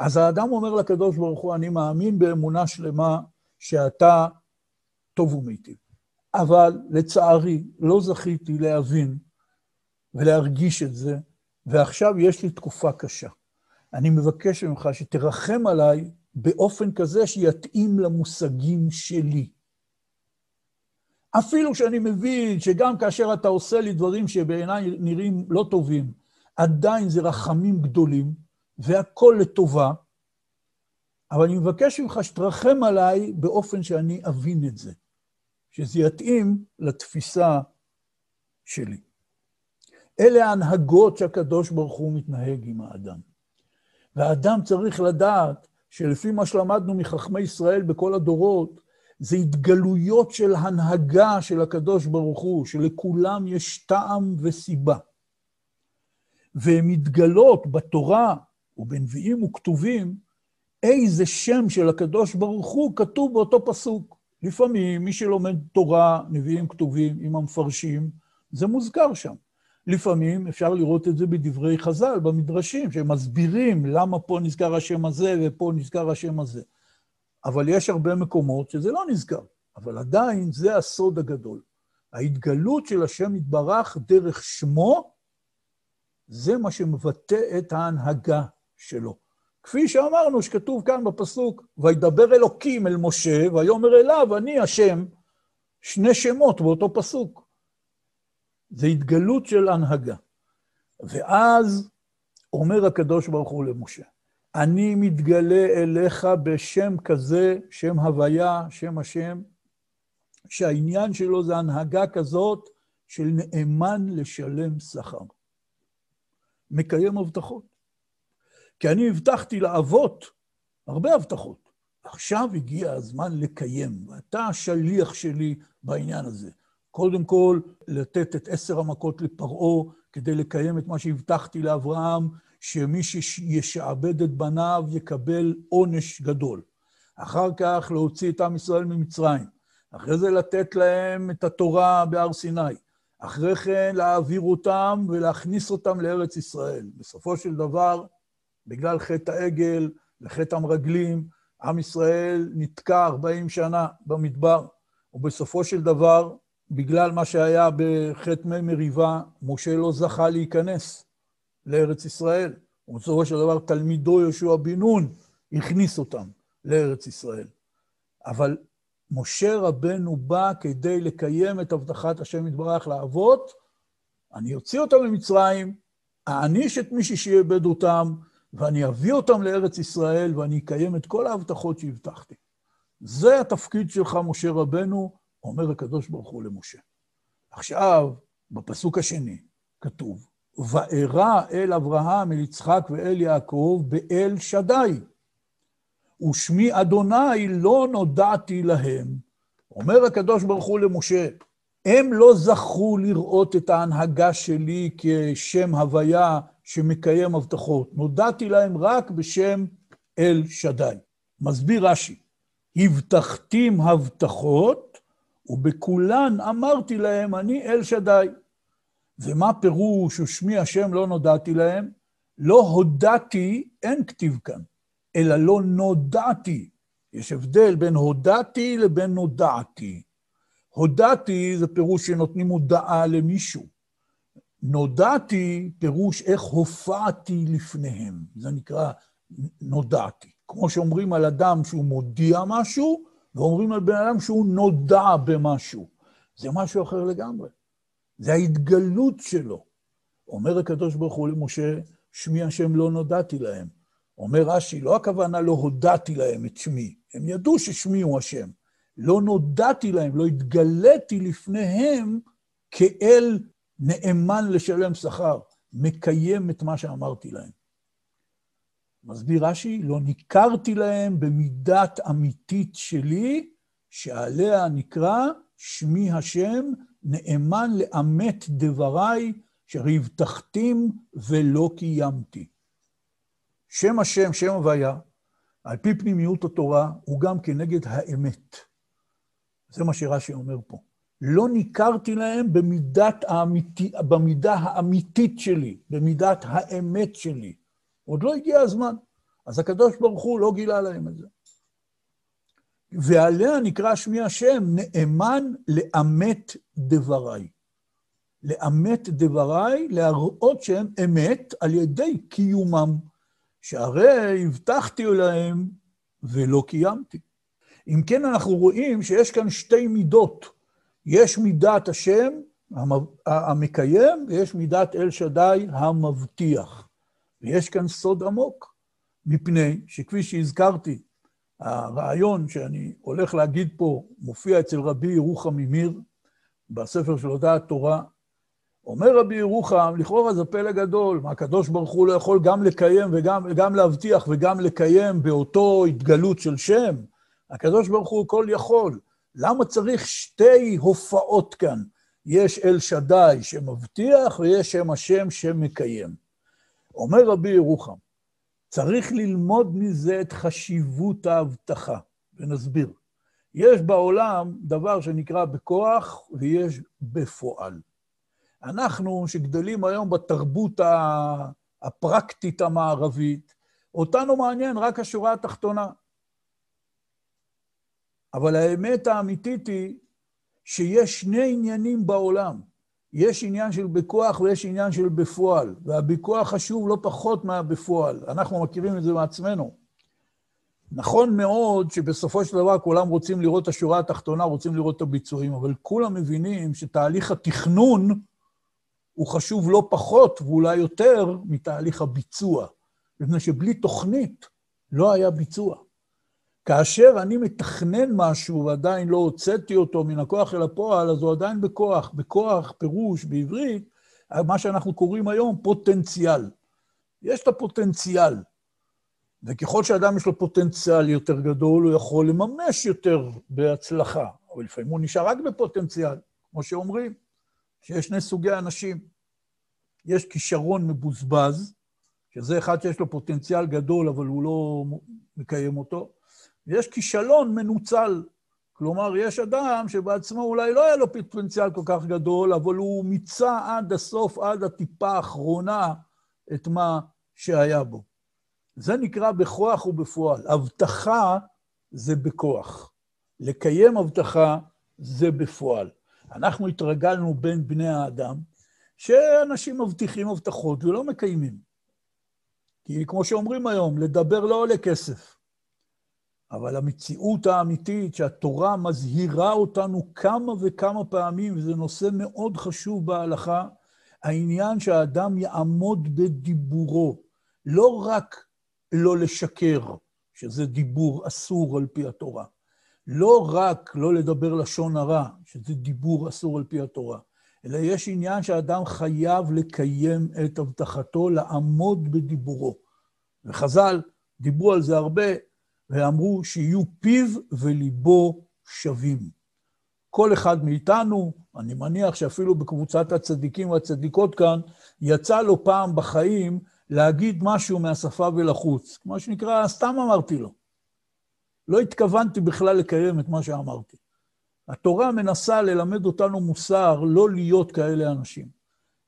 אז האדם אומר לקדוש ברוך הוא, אני מאמין באמונה שלמה שאתה טוב ומיטיב. אבל לצערי לא זכיתי להבין ולהרגיש את זה, ועכשיו יש לי תקופה קשה. אני מבקש ממך שתרחם עליי באופן כזה שיתאים למושגים שלי. אפילו שאני מבין שגם כאשר אתה עושה לי דברים שבעיניי נראים לא טובים, עדיין זה רחמים גדולים, והכול לטובה, אבל אני מבקש ממך שתרחם עליי באופן שאני אבין את זה, שזה יתאים לתפיסה שלי. אלה ההנהגות שהקדוש ברוך הוא מתנהג עם האדם. והאדם צריך לדעת שלפי מה שלמדנו מחכמי ישראל בכל הדורות, זה התגלויות של הנהגה של הקדוש ברוך הוא, שלכולם יש טעם וסיבה. והן מתגלות בתורה ובנביאים וכתובים, איזה שם של הקדוש ברוך הוא כתוב באותו פסוק. לפעמים מי שלומד תורה, נביאים כתובים עם המפרשים, זה מוזכר שם. לפעמים אפשר לראות את זה בדברי חז"ל, במדרשים, שמסבירים למה פה נזכר השם הזה ופה נזכר השם הזה. אבל יש הרבה מקומות שזה לא נזכר, אבל עדיין זה הסוד הגדול. ההתגלות של השם יתברך דרך שמו, זה מה שמבטא את ההנהגה שלו. כפי שאמרנו, שכתוב כאן בפסוק, וידבר אלוקים אל משה, ויאמר אליו, אני השם, שני שמות באותו פסוק. זה התגלות של הנהגה. ואז אומר הקדוש ברוך הוא למשה, אני מתגלה אליך בשם כזה, שם הוויה, שם השם, שהעניין שלו זה הנהגה כזאת של נאמן לשלם שכר. מקיים הבטחות. כי אני הבטחתי לאבות הרבה הבטחות. עכשיו הגיע הזמן לקיים, ואתה השליח שלי בעניין הזה. קודם כל, לתת את עשר המכות לפרעה כדי לקיים את מה שהבטחתי לאברהם, שמי שישעבד את בניו יקבל עונש גדול. אחר כך להוציא את עם ישראל ממצרים. אחרי זה לתת להם את התורה בהר סיני. אחרי כן להעביר אותם ולהכניס אותם לארץ ישראל. בסופו של דבר, בגלל חטא העגל וחטא המרגלים, עם ישראל נתקע 40 שנה במדבר, ובסופו של דבר בגלל מה שהיה בחטא מי מריבה, משה לא זכה להיכנס לארץ ישראל. ובסופו של דבר תלמידו יהושע בן נון הכניס אותם לארץ ישראל. אבל משה רבנו בא כדי לקיים את הבטחת השם יתברך לאבות, אני אוציא אותם ממצרים, אעניש את מי ששיעבד אותם, ואני אביא אותם לארץ ישראל, ואני אקיים את כל ההבטחות שהבטחתי. זה התפקיד שלך, משה רבנו, אומר הקדוש ברוך הוא למשה. עכשיו, בפסוק השני, כתוב, וארא אל אברהם, אל יצחק ואל יעקב באל שדי. ושמי אדוני לא נודעתי להם. אומר הקדוש ברוך הוא למשה, הם לא זכו לראות את ההנהגה שלי כשם הוויה שמקיים הבטחות. נודעתי להם רק בשם אל שדי. מסביר רש"י, הבטחתים הבטחות ובכולן אמרתי להם, אני אל שדי. ומה פירוש ושמי השם לא נודעתי להם? לא הודעתי, אין כתיב כאן, אלא לא נודעתי. יש הבדל בין הודעתי לבין נודעתי. הודעתי זה פירוש שנותנים הודעה למישהו. נודעתי, פירוש איך הופעתי לפניהם. זה נקרא נודעתי. כמו שאומרים על אדם שהוא מודיע משהו, ואומרים על בן אדם שהוא נודע במשהו. זה משהו אחר לגמרי. זה ההתגלות שלו. אומר הקדוש ברוך הוא למשה, שמי השם לא נודעתי להם. אומר רש"י, לא הכוונה לא הודעתי להם את שמי, הם ידעו ששמי הוא השם. לא נודעתי להם, לא התגליתי לפניהם כאל נאמן לשלם שכר, מקיים את מה שאמרתי להם. מסביר רש"י, לא ניכרתי להם במידת אמיתית שלי, שעליה נקרא שמי השם, נאמן לאמת דבריי, שהבטחתים ולא קיימתי. שם השם, שם הוויה, על פי פנימיות התורה, הוא גם כנגד האמת. זה מה שרש"י אומר פה. לא ניכרתי להם במידת האמיתי, במידה האמיתית שלי, במידת האמת שלי. עוד לא הגיע הזמן. אז הקדוש ברוך הוא לא גילה להם את זה. ועליה נקרא שמי השם, נאמן לאמת דבריי. לאמת דבריי, להראות שהם אמת על ידי קיומם, שהרי הבטחתי להם ולא קיימתי. אם כן, אנחנו רואים שיש כאן שתי מידות. יש מידת השם המקיים, ויש מידת אל שדי המבטיח. ויש כאן סוד עמוק, מפני שכפי שהזכרתי, הרעיון שאני הולך להגיד פה מופיע אצל רבי ירוחם ממיר, בספר של הודעת תורה. אומר רבי ירוחם, לכאורה זה פלא גדול, מה הקדוש ברוך הוא לא יכול גם לקיים וגם, וגם להבטיח וגם לקיים באותו התגלות של שם? הקדוש ברוך הוא כל יכול. למה צריך שתי הופעות כאן? יש אל שדי שמבטיח ויש שם השם שמקיים. אומר רבי ירוחם, צריך ללמוד מזה את חשיבות ההבטחה, ונסביר. יש בעולם דבר שנקרא בכוח ויש בפועל. אנחנו, שגדלים היום בתרבות הפרקטית המערבית, אותנו מעניין רק השורה התחתונה. אבל האמת האמיתית היא שיש שני עניינים בעולם. יש עניין של בכוח ויש עניין של בפועל, והבכוח חשוב לא פחות מהבפועל. אנחנו מכירים את זה מעצמנו. נכון מאוד שבסופו של דבר כולם רוצים לראות את השורה התחתונה, רוצים לראות את הביצועים, אבל כולם מבינים שתהליך התכנון הוא חשוב לא פחות ואולי יותר מתהליך הביצוע, מפני שבלי תוכנית לא היה ביצוע. כאשר אני מתכנן משהו ועדיין לא הוצאתי אותו מן הכוח אל הפועל, אז הוא עדיין בכוח. בכוח, פירוש בעברית, מה שאנחנו קוראים היום פוטנציאל. יש את הפוטנציאל, וככל שאדם יש לו פוטנציאל יותר גדול, הוא יכול לממש יותר בהצלחה, אבל לפעמים הוא נשאר רק בפוטנציאל, כמו שאומרים, שיש שני סוגי אנשים. יש כישרון מבוזבז, שזה אחד שיש לו פוטנציאל גדול, אבל הוא לא מקיים אותו, יש כישלון מנוצל. כלומר, יש אדם שבעצמו אולי לא היה לו פוטנציאל כל כך גדול, אבל הוא מיצה עד הסוף, עד הטיפה האחרונה, את מה שהיה בו. זה נקרא בכוח ובפועל. הבטחה זה בכוח. לקיים הבטחה זה בפועל. אנחנו התרגלנו בין בני האדם, שאנשים מבטיחים הבטחות ולא מקיימים. כי כמו שאומרים היום, לדבר לא עולה כסף. אבל המציאות האמיתית שהתורה מזהירה אותנו כמה וכמה פעמים, וזה נושא מאוד חשוב בהלכה, העניין שהאדם יעמוד בדיבורו, לא רק לא לשקר, שזה דיבור אסור על פי התורה, לא רק לא לדבר לשון הרע, שזה דיבור אסור על פי התורה, אלא יש עניין שהאדם חייב לקיים את הבטחתו, לעמוד בדיבורו. וחז"ל דיברו על זה הרבה, ואמרו שיהיו פיו וליבו שווים. כל אחד מאיתנו, אני מניח שאפילו בקבוצת הצדיקים והצדיקות כאן, יצא לו פעם בחיים להגיד משהו מהשפה ולחוץ. כמו שנקרא, סתם אמרתי לו. לא התכוונתי בכלל לקיים את מה שאמרתי. התורה מנסה ללמד אותנו מוסר לא להיות כאלה אנשים.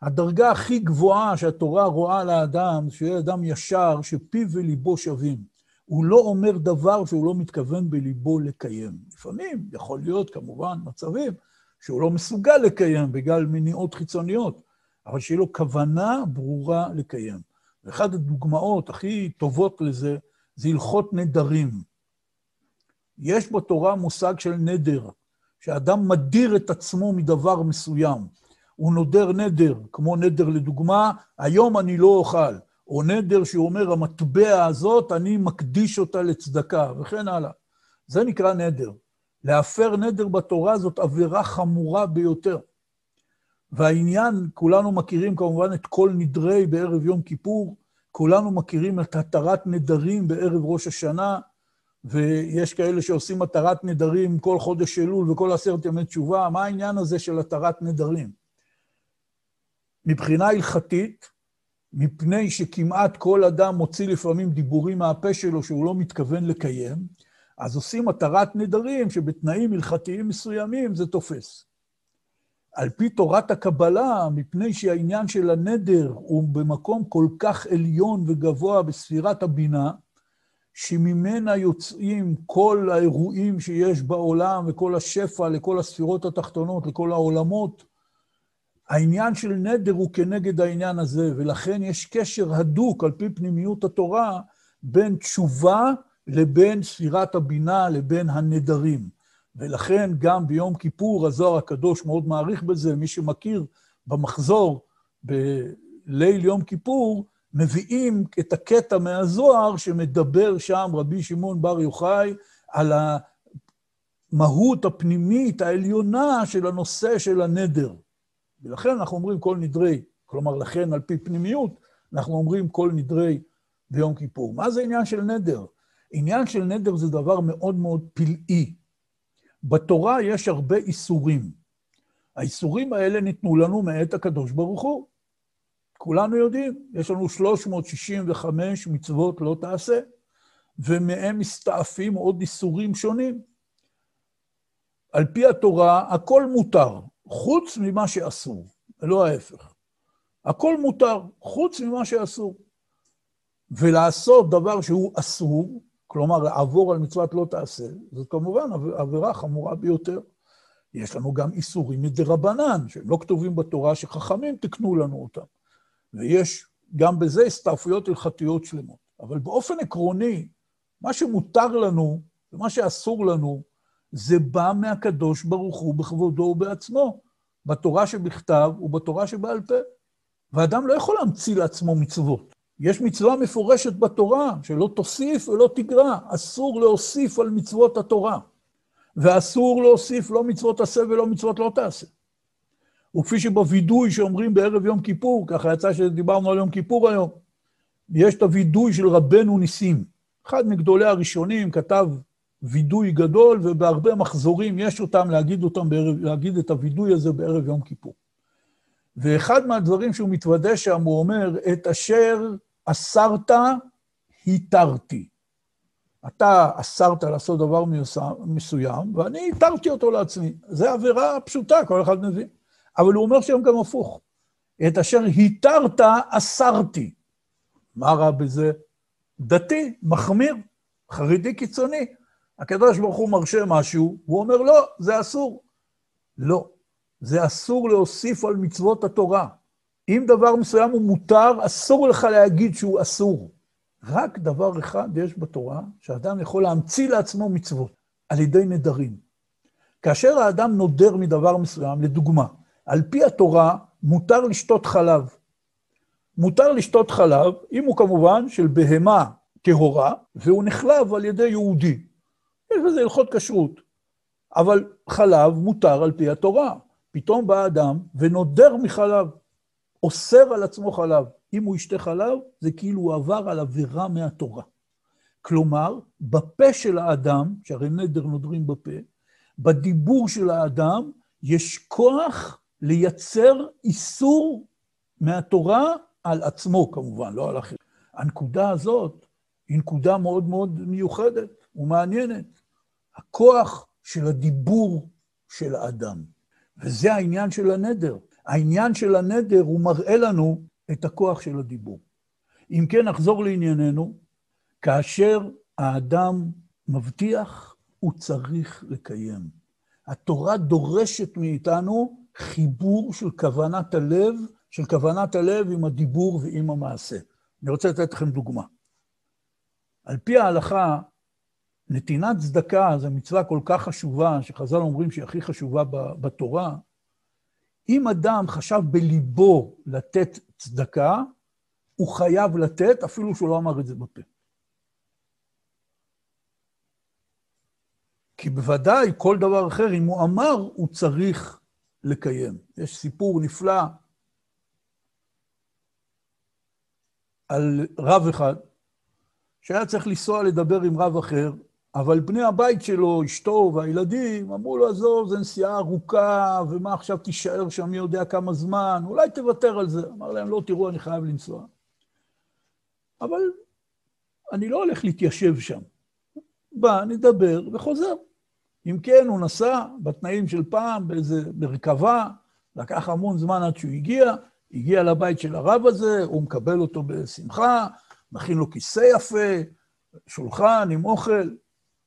הדרגה הכי גבוהה שהתורה רואה לאדם, שיהיה אדם ישר, שפיו וליבו שווים. הוא לא אומר דבר שהוא לא מתכוון בליבו לקיים. לפעמים יכול להיות כמובן מצבים שהוא לא מסוגל לקיים בגלל מניעות חיצוניות, אבל שיהיה לו כוונה ברורה לקיים. ואחת הדוגמאות הכי טובות לזה זה הלכות נדרים. יש בתורה מושג של נדר, שאדם מדיר את עצמו מדבר מסוים. הוא נודר נדר, כמו נדר לדוגמה, היום אני לא אוכל, או נדר שהוא אומר, המטבע הזאת, אני מקדיש אותה לצדקה, וכן הלאה. זה נקרא נדר. להפר נדר בתורה זאת עבירה חמורה ביותר. והעניין, כולנו מכירים כמובן את כל נדרי בערב יום כיפור, כולנו מכירים את התרת נדרים בערב ראש השנה, ויש כאלה שעושים התרת נדרים כל חודש אלול וכל עשרת ימי תשובה. מה העניין הזה של התרת נדרים? מבחינה הלכתית, מפני שכמעט כל אדם מוציא לפעמים דיבורים מהפה שלו שהוא לא מתכוון לקיים, אז עושים התרת נדרים שבתנאים הלכתיים מסוימים זה תופס. על פי תורת הקבלה, מפני שהעניין של הנדר הוא במקום כל כך עליון וגבוה בספירת הבינה, שממנה יוצאים כל האירועים שיש בעולם וכל השפע לכל הספירות התחתונות, לכל העולמות, העניין של נדר הוא כנגד העניין הזה, ולכן יש קשר הדוק על פי פנימיות התורה בין תשובה לבין ספירת הבינה לבין הנדרים. ולכן גם ביום כיפור הזוהר הקדוש מאוד מעריך בזה, מי שמכיר במחזור בליל יום כיפור, מביאים את הקטע מהזוהר שמדבר שם רבי שמעון בר יוחאי על המהות הפנימית העליונה של הנושא של הנדר. ולכן אנחנו אומרים כל נדרי, כלומר, לכן על פי פנימיות, אנחנו אומרים כל נדרי ביום כיפור. מה זה עניין של נדר? עניין של נדר זה דבר מאוד מאוד פלאי. בתורה יש הרבה איסורים. האיסורים האלה ניתנו לנו מאת הקדוש ברוך הוא. כולנו יודעים, יש לנו 365 מצוות לא תעשה, ומהם מסתעפים עוד איסורים שונים. על פי התורה, הכל מותר, חוץ ממה שאסור, ולא ההפך. הכל מותר, חוץ ממה שאסור. ולעשות דבר שהוא אסור, כלומר לעבור על מצוות לא תעשה, זאת כמובן עבירה חמורה ביותר. יש לנו גם איסורים מדרבנן, שהם לא כתובים בתורה, שחכמים תקנו לנו אותם. ויש גם בזה הסתעפויות הלכתיות שלמות. אבל באופן עקרוני, מה שמותר לנו ומה שאסור לנו, זה בא מהקדוש ברוך הוא בכבודו ובעצמו, בתורה שבכתב ובתורה שבעל פה. ואדם לא יכול להמציא לעצמו מצוות. יש מצווה מפורשת בתורה, שלא תוסיף ולא תגרע. אסור להוסיף על מצוות התורה. ואסור להוסיף לא מצוות עשה ולא מצוות לא תעשה. וכפי שבווידוי שאומרים בערב יום כיפור, ככה יצא שדיברנו על יום כיפור היום, יש את הווידוי של רבנו ניסים. אחד מגדולי הראשונים כתב וידוי גדול, ובהרבה מחזורים יש אותם להגיד אותם, בערב, להגיד את הווידוי הזה בערב יום כיפור. ואחד מהדברים שהוא מתוודה שם, הוא אומר, את אשר אסרת, התרתי. אתה אסרת לעשות דבר מסוים, ואני התרתי אותו לעצמי. זו עבירה פשוטה, כל אחד מבין. אבל הוא אומר שם גם הפוך. את אשר התרת, אסרתי. מה רע בזה? דתי, מחמיר, חרדי קיצוני. הקדוש ברוך הוא מרשה משהו, הוא אומר, לא, זה אסור. לא, זה אסור להוסיף על מצוות התורה. אם דבר מסוים הוא מותר, אסור לך להגיד שהוא אסור. רק דבר אחד יש בתורה, שאדם יכול להמציא לעצמו מצוות, על ידי נדרים. כאשר האדם נודר מדבר מסוים, לדוגמה, על פי התורה מותר לשתות חלב. מותר לשתות חלב, אם הוא כמובן של בהמה טהורה, והוא נחלב על ידי יהודי. יש בזה הלכות כשרות. אבל חלב מותר על פי התורה. פתאום בא אדם ונודר מחלב, אוסר על עצמו חלב. אם הוא ישתה חלב, זה כאילו הוא עבר על עבירה מהתורה. כלומר, בפה של האדם, שהרי נדר נודרים בפה, בדיבור של האדם יש כוח לייצר איסור מהתורה על עצמו כמובן, לא על אחרים. הנקודה הזאת היא נקודה מאוד מאוד מיוחדת ומעניינת. הכוח של הדיבור של האדם. וזה העניין של הנדר. העניין של הנדר הוא מראה לנו את הכוח של הדיבור. אם כן, נחזור לענייננו, כאשר האדם מבטיח, הוא צריך לקיים. התורה דורשת מאיתנו חיבור של כוונת הלב, של כוונת הלב עם הדיבור ועם המעשה. אני רוצה לתת לכם דוגמה. על פי ההלכה, נתינת צדקה זו מצווה כל כך חשובה, שחז"ל אומרים שהיא הכי חשובה בתורה. אם אדם חשב בליבו לתת צדקה, הוא חייב לתת, אפילו שהוא לא אמר את זה בפה. כי בוודאי כל דבר אחר, אם הוא אמר, הוא צריך לקיים. יש סיפור נפלא על רב אחד, שהיה צריך לנסוע לדבר עם רב אחר, אבל בני הבית שלו, אשתו והילדים, אמרו לו, עזוב, זו נסיעה ארוכה, ומה עכשיו תישאר שם מי יודע כמה זמן, אולי תוותר על זה. אמר להם, לא, תראו, אני חייב לנסוע. אבל אני לא הולך להתיישב שם. בא, נדבר וחוזר. אם כן, הוא נסע בתנאים של פעם, באיזה מרכבה, לקח המון זמן עד שהוא הגיע, הגיע לבית של הרב הזה, הוא מקבל אותו בשמחה, מכין לו כיסא יפה, שולחן עם אוכל.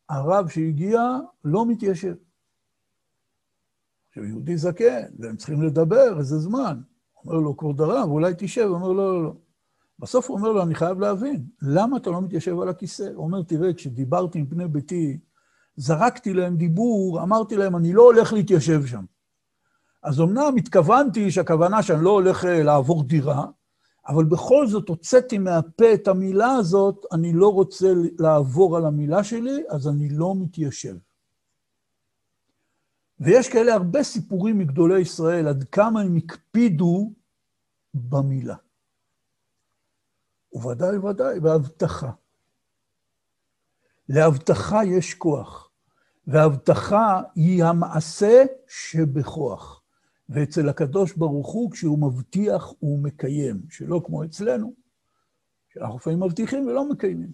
הרב שהגיע לא מתיישב. עכשיו, יהודי זקן, והם צריכים לדבר איזה זמן. אומר לו, כבוד הרב, אולי תשב. אומר, לא, לא, לא. בסוף הוא אומר לו, אני חייב להבין, למה אתה לא מתיישב על הכיסא? הוא אומר, תראה, כשדיברתי עם בני ביתי, זרקתי להם דיבור, אמרתי להם, אני לא הולך להתיישב שם. אז אמנם התכוונתי שהכוונה שאני לא הולך אה, לעבור דירה, אבל בכל זאת הוצאתי מהפה את המילה הזאת, אני לא רוצה לעבור על המילה שלי, אז אני לא מתיישב. ויש כאלה הרבה סיפורים מגדולי ישראל, עד כמה הם הקפידו במילה. וודאי וודאי, בהבטחה. להבטחה יש כוח, והבטחה היא המעשה שבכוח. ואצל הקדוש ברוך הוא, כשהוא מבטיח, הוא מקיים, שלא כמו אצלנו, שאנחנו לפעמים מבטיחים ולא מקיימים.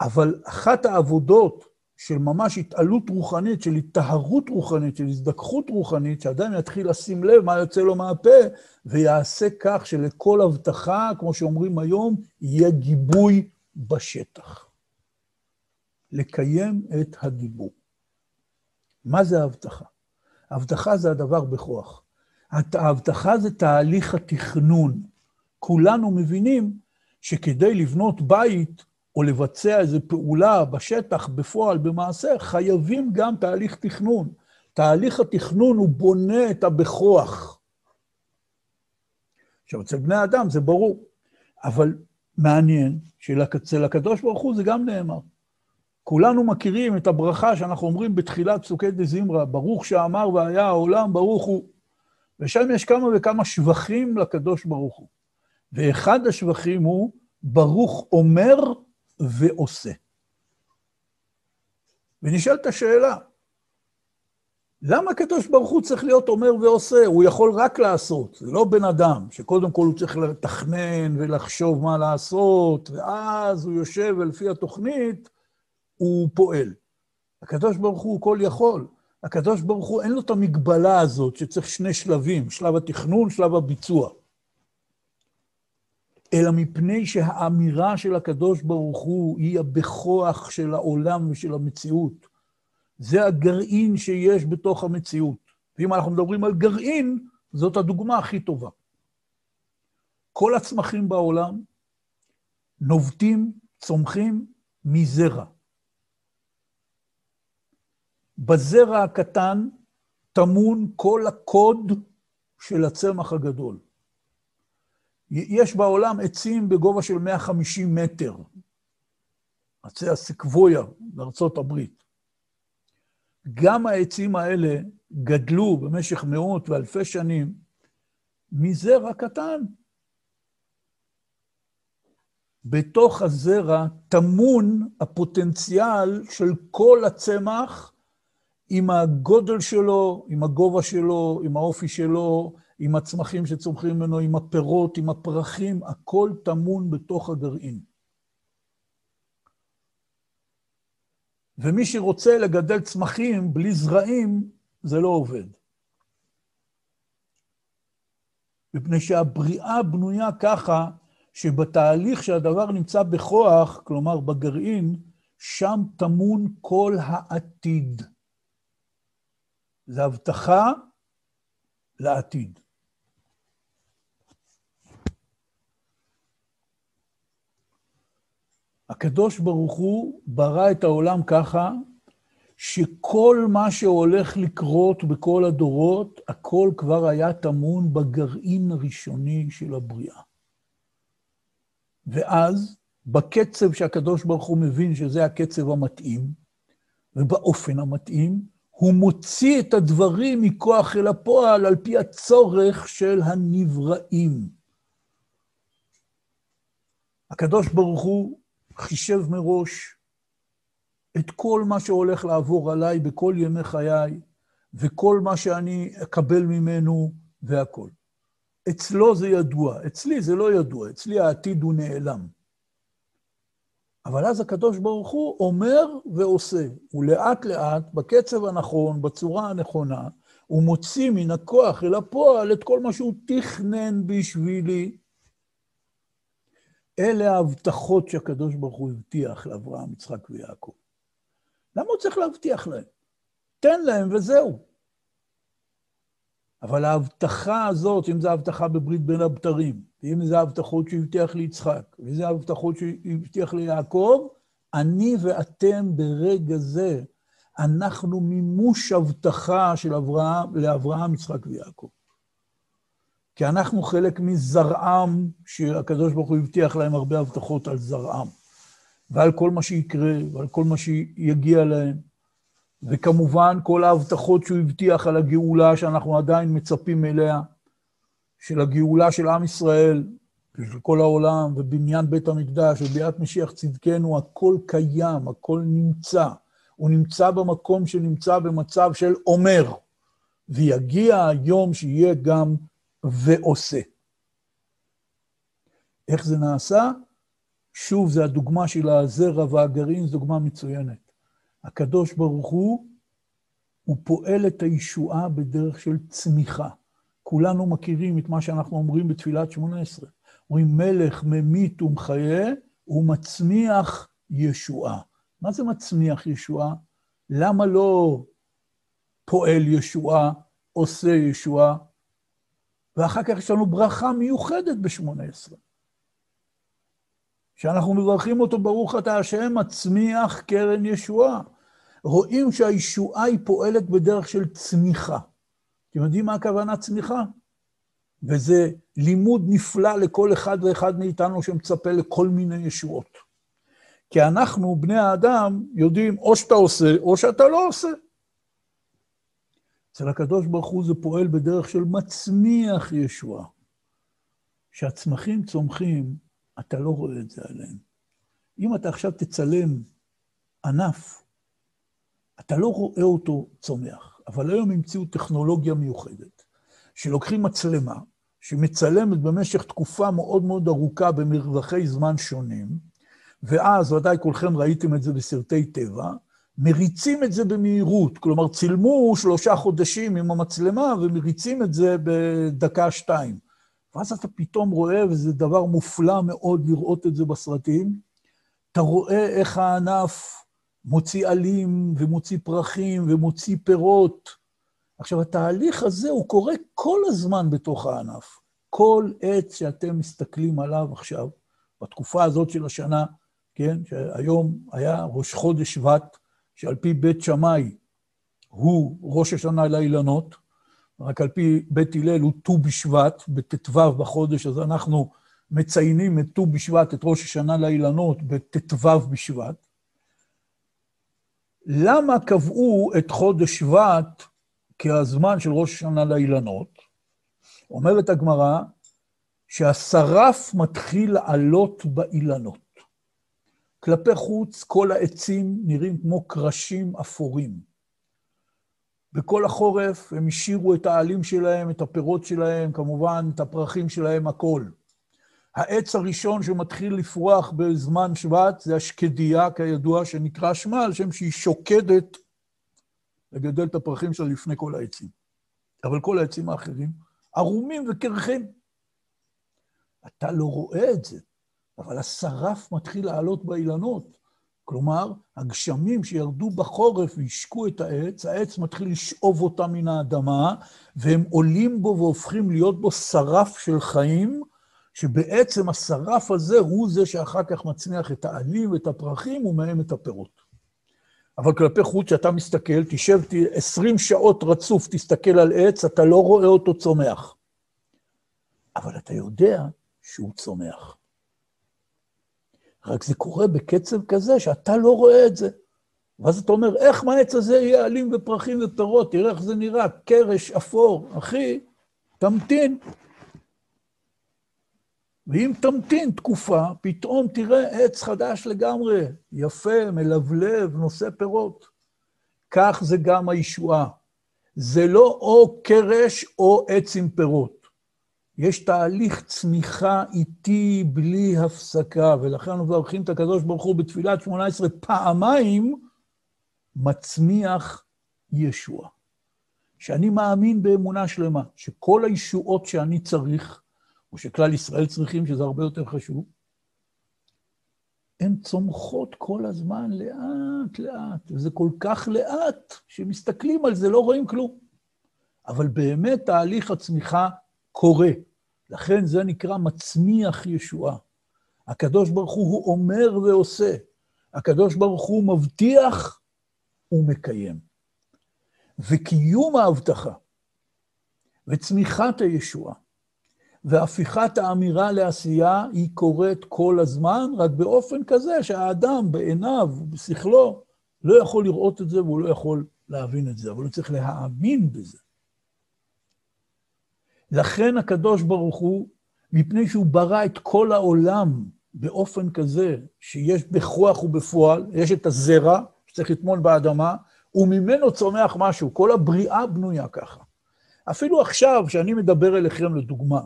אבל אחת העבודות של ממש התעלות רוחנית, של היטהרות רוחנית, של הזדככות רוחנית, שאדם יתחיל לשים לב מה יוצא לו מהפה, ויעשה כך שלכל הבטחה, כמו שאומרים היום, יהיה גיבוי בשטח. לקיים את הדיבור. מה זה ההבטחה? ההבטחה זה הדבר בכוח. ההבטחה זה תהליך התכנון. כולנו מבינים שכדי לבנות בית או לבצע איזו פעולה בשטח, בפועל, במעשה, חייבים גם תהליך תכנון. תהליך התכנון הוא בונה את הבכוח. עכשיו, אצל בני אדם זה ברור, אבל מעניין שאצל הקדוש ברוך הוא זה גם נאמר. כולנו מכירים את הברכה שאנחנו אומרים בתחילת פסוקי דזמרה, ברוך שאמר והיה העולם, ברוך הוא. ושם יש כמה וכמה שבחים לקדוש ברוך הוא. ואחד השבחים הוא, ברוך אומר ועושה. ונשאלת השאלה, למה הקדוש ברוך הוא צריך להיות אומר ועושה? הוא יכול רק לעשות, זה לא בן אדם, שקודם כל הוא צריך לתכנן ולחשוב מה לעשות, ואז הוא יושב ולפי התוכנית הוא פועל. הקדוש ברוך הוא כל יכול. הקדוש ברוך הוא אין לו את המגבלה הזאת שצריך שני שלבים, שלב התכנון, שלב הביצוע. אלא מפני שהאמירה של הקדוש ברוך הוא היא הבכוח של העולם ושל המציאות. זה הגרעין שיש בתוך המציאות. ואם אנחנו מדברים על גרעין, זאת הדוגמה הכי טובה. כל הצמחים בעולם נובטים, צומחים מזרע. בזרע הקטן טמון כל הקוד של הצמח הגדול. יש בעולם עצים בגובה של 150 מטר, עצי הסקבויה בארצות הברית. גם העצים האלה גדלו במשך מאות ואלפי שנים מזרע קטן. בתוך הזרע טמון הפוטנציאל של כל הצמח עם הגודל שלו, עם הגובה שלו, עם האופי שלו, עם הצמחים שצומחים ממנו, עם הפירות, עם הפרחים, הכל טמון בתוך הגרעין. ומי שרוצה לגדל צמחים בלי זרעים, זה לא עובד. מפני שהבריאה בנויה ככה שבתהליך שהדבר נמצא בכוח, כלומר בגרעין, שם טמון כל העתיד. זה הבטחה לעתיד. הקדוש ברוך הוא ברא את העולם ככה, שכל מה שהולך לקרות בכל הדורות, הכל כבר היה טמון בגרעין הראשוני של הבריאה. ואז, בקצב שהקדוש ברוך הוא מבין שזה הקצב המתאים, ובאופן המתאים, הוא מוציא את הדברים מכוח אל הפועל על פי הצורך של הנבראים. הקדוש ברוך הוא חישב מראש את כל מה שהולך לעבור עליי בכל ימי חיי, וכל מה שאני אקבל ממנו והכול. אצלו זה ידוע, אצלי זה לא ידוע, אצלי העתיד הוא נעלם. אבל אז הקדוש ברוך הוא אומר ועושה, ולאט לאט, בקצב הנכון, בצורה הנכונה, הוא מוציא מן הכוח אל הפועל את כל מה שהוא תכנן בשבילי. אלה ההבטחות שהקדוש ברוך הוא הבטיח לאברהם, יצחק ויעקב. למה הוא צריך להבטיח להם? תן להם וזהו. אבל ההבטחה הזאת, אם זו הבטחה בברית בין הבתרים, ואם זה ההבטחות שהוא הבטיח ליצחק, ואם זה ההבטחות שהוא הבטיח ליעקב, אני ואתם ברגע זה, אנחנו מימוש הבטחה של אברהם, לאברהם, יצחק ויעקב. כי אנחנו חלק מזרעם, שהקדוש ברוך הוא הבטיח להם הרבה הבטחות על זרעם, ועל כל מה שיקרה, ועל כל מה שיגיע להם. וכמובן, כל ההבטחות שהוא הבטיח על הגאולה, שאנחנו עדיין מצפים אליה, של הגאולה של עם ישראל, של כל העולם, ובניין בית המקדש, וביאת משיח צדקנו, הכל קיים, הכל נמצא. הוא נמצא במקום שנמצא במצב של אומר, ויגיע היום שיהיה גם ועושה. איך זה נעשה? שוב, זה הדוגמה של הזרע והגרעין, זו דוגמה מצוינת. הקדוש ברוך הוא, הוא פועל את הישועה בדרך של צמיחה. כולנו מכירים את מה שאנחנו אומרים בתפילת שמונה עשרה. אומרים, מלך ממית ומחיה ומצמיח ישועה. מה זה מצמיח ישועה? למה לא פועל ישועה, עושה ישועה? ואחר כך יש לנו ברכה מיוחדת בשמונה עשרה. שאנחנו מברכים אותו, ברוך אתה השם, מצמיח קרן ישועה. רואים שהישועה היא פועלת בדרך של צמיחה. אתם יודעים מה הכוונה צמיחה? וזה לימוד נפלא לכל אחד ואחד מאיתנו שמצפה לכל מיני ישועות. כי אנחנו, בני האדם, יודעים או שאתה עושה או שאתה לא עושה. אצל הקדוש ברוך הוא זה פועל בדרך של מצמיח ישועה. כשהצמחים צומחים, אתה לא רואה את זה עליהם. אם אתה עכשיו תצלם ענף, אתה לא רואה אותו צומח. אבל היום המציאו טכנולוגיה מיוחדת, שלוקחים מצלמה, שמצלמת במשך תקופה מאוד מאוד ארוכה במרווחי זמן שונים, ואז, ודאי כולכם ראיתם את זה בסרטי טבע, מריצים את זה במהירות, כלומר צילמו שלושה חודשים עם המצלמה ומריצים את זה בדקה-שתיים. ואז אתה פתאום רואה, וזה דבר מופלא מאוד לראות את זה בסרטים, אתה רואה איך הענף מוציא עלים ומוציא פרחים ומוציא פירות. עכשיו, התהליך הזה הוא קורה כל הזמן בתוך הענף. כל עץ שאתם מסתכלים עליו עכשיו, בתקופה הזאת של השנה, כן, שהיום היה ראש חודש שבט, שעל פי בית שמאי הוא ראש השנה לאילנות, רק על פי בית הלל הוא ט"ו בשבט, בט"ו בחודש, אז אנחנו מציינים את ט"ו בשבט, את ראש השנה לאילנות, בט"ו בשבט. למה קבעו את חודש שבט כהזמן של ראש השנה לאילנות? אומרת הגמרא שהשרף מתחיל לעלות באילנות. כלפי חוץ כל העצים נראים כמו קרשים אפורים. בכל החורף הם השאירו את העלים שלהם, את הפירות שלהם, כמובן את הפרחים שלהם, הכל. העץ הראשון שמתחיל לפרוח בזמן שבט זה השקדיה, כידוע, שנקרא שמה, על שם שהיא שוקדת לגדל את הפרחים שלה לפני כל העצים. אבל כל העצים האחרים ערומים וקרחים. אתה לא רואה את זה, אבל השרף מתחיל לעלות באילנות. כלומר, הגשמים שירדו בחורף והשקו את העץ, העץ מתחיל לשאוב אותם מן האדמה, והם עולים בו והופכים להיות בו שרף של חיים, שבעצם השרף הזה הוא זה שאחר כך מצמיח את העלים ואת הפרחים ומהם את הפירות. אבל כלפי חוץ, כשאתה מסתכל, תשב 20 שעות רצוף, תסתכל על עץ, אתה לא רואה אותו צומח. אבל אתה יודע שהוא צומח. רק זה קורה בקצב כזה שאתה לא רואה את זה. ואז אתה אומר, איך מהעץ הזה יהיה עלים ופרחים ופירות? תראה איך זה נראה, קרש, אפור. אחי, תמתין. ואם תמתין תקופה, פתאום תראה עץ חדש לגמרי, יפה, מלבלב, נושא פירות. כך זה גם הישועה. זה לא או קרש או עץ עם פירות. יש תהליך צמיחה איטי בלי הפסקה, ולכן אנחנו מברכים את הקדוש ברוך הוא בתפילת שמונה עשרה פעמיים, מצמיח ישוע. שאני מאמין באמונה שלמה, שכל הישועות שאני צריך, או שכלל ישראל צריכים, שזה הרבה יותר חשוב, הן צומחות כל הזמן לאט-לאט, וזה כל כך לאט, שמסתכלים על זה, לא רואים כלום. אבל באמת תהליך הצמיחה קורה. לכן זה נקרא מצמיח ישועה. הקדוש ברוך הוא, הוא אומר ועושה. הקדוש ברוך הוא מבטיח ומקיים. וקיום ההבטחה וצמיחת הישועה והפיכת האמירה לעשייה היא קורית כל הזמן, רק באופן כזה שהאדם בעיניו, בשכלו, לא יכול לראות את זה והוא לא יכול להבין את זה, אבל הוא צריך להאמין בזה. לכן הקדוש ברוך הוא, מפני שהוא ברא את כל העולם באופן כזה שיש בכוח ובפועל, יש את הזרע שצריך לטמון באדמה, וממנו צומח משהו, כל הבריאה בנויה ככה. אפילו עכשיו, כשאני מדבר אליכם לדוגמה,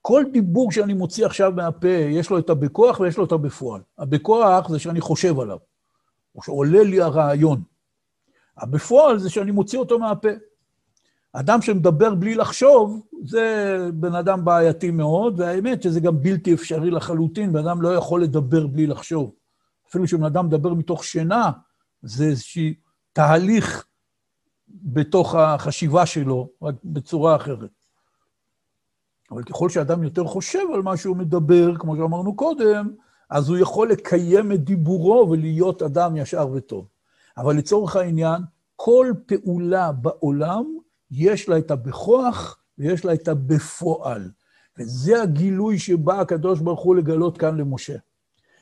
כל דיבור שאני מוציא עכשיו מהפה, יש לו את הבכוח ויש לו את הבפועל. הבכוח זה שאני חושב עליו, או שעולה לי הרעיון. הבפועל זה שאני מוציא אותו מהפה. אדם שמדבר בלי לחשוב, זה בן אדם בעייתי מאוד, והאמת שזה גם בלתי אפשרי לחלוטין, בן אדם לא יכול לדבר בלי לחשוב. אפילו כשבן אדם מדבר מתוך שינה, זה איזשהו תהליך בתוך החשיבה שלו, רק בצורה אחרת. אבל ככל שאדם יותר חושב על מה שהוא מדבר, כמו שאמרנו קודם, אז הוא יכול לקיים את דיבורו ולהיות אדם ישר וטוב. אבל לצורך העניין, כל פעולה בעולם יש לה את הבכוח ויש לה את הבפועל. וזה הגילוי שבא הקדוש ברוך הוא לגלות כאן למשה.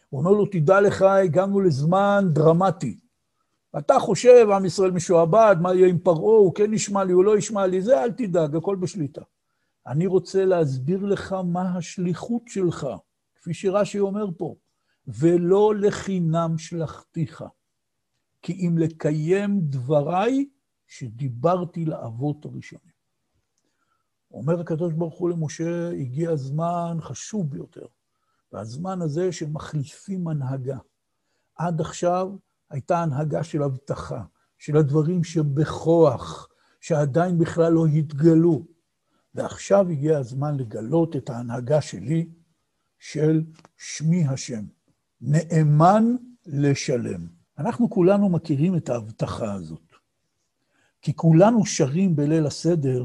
הוא אומר לו, תדע לך, הגענו לזמן דרמטי. אתה חושב, עם ישראל משועבד, מה יהיה עם פרעה, הוא כן ישמע לי, הוא לא ישמע לי, זה אל תדאג, הכל בשליטה. אני רוצה להסביר לך מה השליחות שלך, כפי שרש"י אומר פה, ולא לחינם שלחתיך. כי אם לקיים דבריי, שדיברתי לאבות הראשונים. אומר הקדוש ברוך הוא למשה, הגיע זמן חשוב ביותר, והזמן הזה שמחליפים הנהגה. עד עכשיו הייתה הנהגה של הבטחה, של הדברים שבכוח, שעדיין בכלל לא התגלו. ועכשיו הגיע הזמן לגלות את ההנהגה שלי, של שמי השם, נאמן לשלם. אנחנו כולנו מכירים את ההבטחה הזאת. כי כולנו שרים בליל הסדר,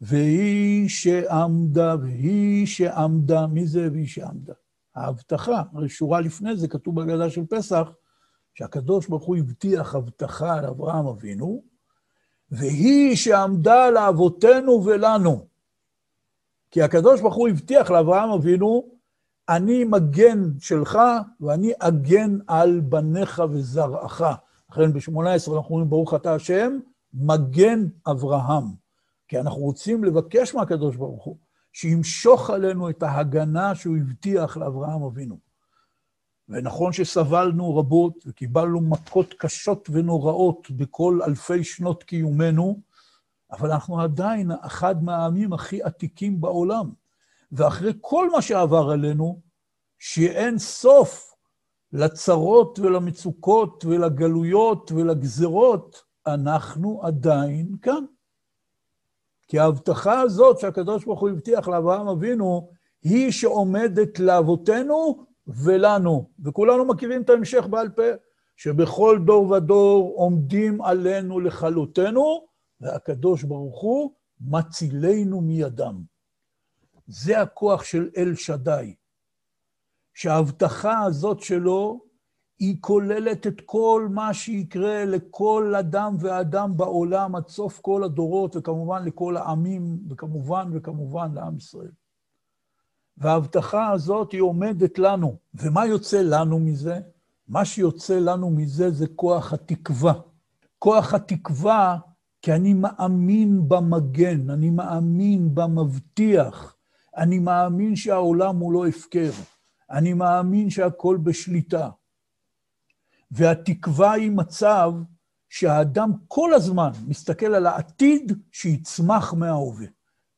והיא שעמדה, והיא שעמדה, מי זה והיא שעמדה? ההבטחה, הרי שורה לפני זה כתוב בהגדה של פסח, שהקדוש ברוך הוא הבטיח הבטחה לאברהם אבינו, והיא שעמדה לאבותינו ולנו. כי הקדוש ברוך הוא הבטיח לאברהם אבינו, אני מגן שלך ואני אגן על בניך וזרעך. לכן ב-18 אנחנו אומרים, ברוך אתה השם, מגן אברהם. כי אנחנו רוצים לבקש מהקדוש ברוך הוא שימשוך עלינו את ההגנה שהוא הבטיח לאברהם אבינו. ונכון שסבלנו רבות וקיבלנו מכות קשות ונוראות בכל אלפי שנות קיומנו, אבל אנחנו עדיין אחד מהעמים הכי עתיקים בעולם. ואחרי כל מה שעבר עלינו, שאין סוף לצרות ולמצוקות ולגלויות ולגזרות, אנחנו עדיין כאן. כי ההבטחה הזאת שהקדוש ברוך הוא הבטיח לאברהם אבינו, היא שעומדת לאבותינו ולנו. וכולנו מכירים את ההמשך בעל פה, שבכל דור ודור עומדים עלינו לכלותנו, והקדוש ברוך הוא מצילנו מידם. זה הכוח של אל שדי, שההבטחה הזאת שלו היא כוללת את כל מה שיקרה לכל אדם ואדם בעולם עד סוף כל הדורות, וכמובן לכל העמים, וכמובן וכמובן לעם ישראל. וההבטחה הזאת היא עומדת לנו. ומה יוצא לנו מזה? מה שיוצא לנו מזה זה כוח התקווה. כוח התקווה, כי אני מאמין במגן, אני מאמין במבטיח, אני מאמין שהעולם הוא לא הפקר, אני מאמין שהכל בשליטה. והתקווה היא מצב שהאדם כל הזמן מסתכל על העתיד שיצמח מההווה.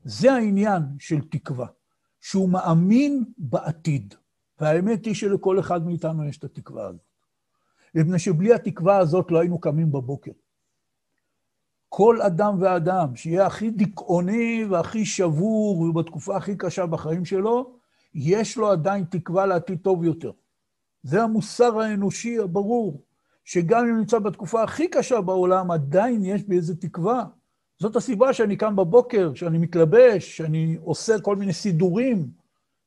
זה העניין של תקווה, שהוא מאמין בעתיד. והאמת היא שלכל אחד מאיתנו יש את התקווה הזאת. מפני שבלי התקווה הזאת לא היינו קמים בבוקר. כל אדם ואדם שיהיה הכי דיכאוני והכי שבור ובתקופה הכי קשה בחיים שלו, יש לו עדיין תקווה לעתיד טוב יותר. זה המוסר האנושי הברור, שגם אם נמצא בתקופה הכי קשה בעולם, עדיין יש בי איזו תקווה. זאת הסיבה שאני קם בבוקר, שאני מתלבש, שאני עושה כל מיני סידורים,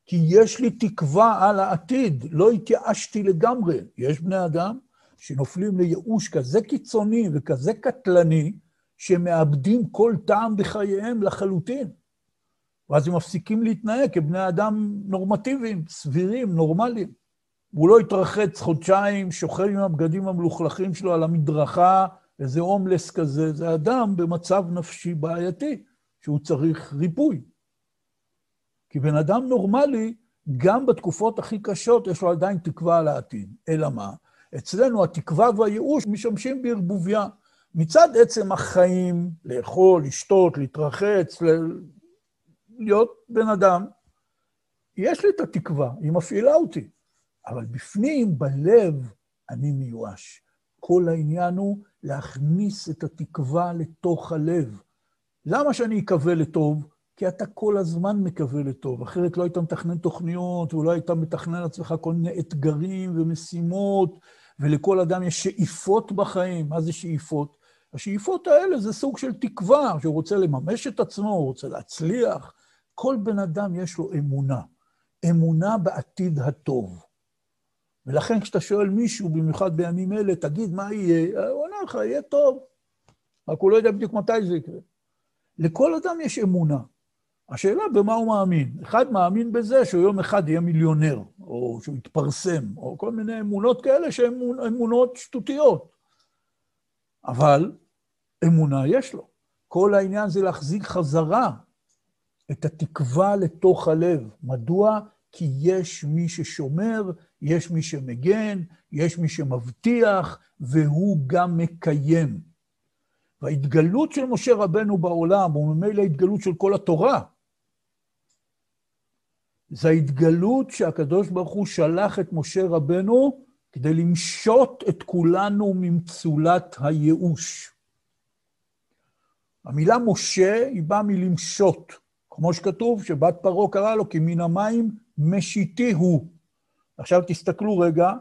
כי יש לי תקווה על העתיד, לא התייאשתי לגמרי. יש בני אדם שנופלים לייאוש כזה קיצוני וכזה קטלני, שמאבדים כל טעם בחייהם לחלוטין. ואז הם מפסיקים להתנהג כבני אדם נורמטיביים, סבירים, נורמליים. והוא לא התרחץ חודשיים, שוכב עם הבגדים המלוכלכים שלו על המדרכה, איזה הומלס כזה, זה אדם במצב נפשי בעייתי, שהוא צריך ריפוי. כי בן אדם נורמלי, גם בתקופות הכי קשות, יש לו עדיין תקווה על העתיד. אלא מה? אצלנו התקווה והייאוש משמשים בערבוביה. מצד עצם החיים, לאכול, לשתות, להתרחץ, להיות בן אדם, יש לי את התקווה, היא מפעילה אותי. אבל בפנים, בלב, אני מיואש. כל העניין הוא להכניס את התקווה לתוך הלב. למה שאני אקווה לטוב? כי אתה כל הזמן מקווה לטוב, אחרת לא היית מתכנן תוכניות, ואולי היית מתכנן לעצמך כל מיני אתגרים ומשימות, ולכל אדם יש שאיפות בחיים. מה זה שאיפות? השאיפות האלה זה סוג של תקווה, שהוא רוצה לממש את עצמו, הוא רוצה להצליח. כל בן אדם יש לו אמונה, אמונה בעתיד הטוב. ולכן כשאתה שואל מישהו, במיוחד בימים אלה, תגיד, מה יהיה? הוא עונה לך, יהיה טוב. רק הוא לא יודע בדיוק מתי זה יקרה. לכל אדם יש אמונה. השאלה במה הוא מאמין. אחד מאמין בזה שהוא יום אחד יהיה מיליונר, או שהוא יתפרסם, או כל מיני אמונות כאלה שהן אמונות שטותיות. אבל אמונה יש לו. כל העניין זה להחזיק חזרה את התקווה לתוך הלב. מדוע? כי יש מי ששומר, יש מי שמגן, יש מי שמבטיח, והוא גם מקיים. וההתגלות של משה רבנו בעולם, וממילא ההתגלות של כל התורה, זה ההתגלות שהקדוש ברוך הוא שלח את משה רבנו כדי למשות את כולנו ממצולת הייאוש. המילה משה היא באה מלמשות, כמו שכתוב שבת פרעה קרא לו כי מן המים משיתי הוא. עכשיו תסתכלו רגע,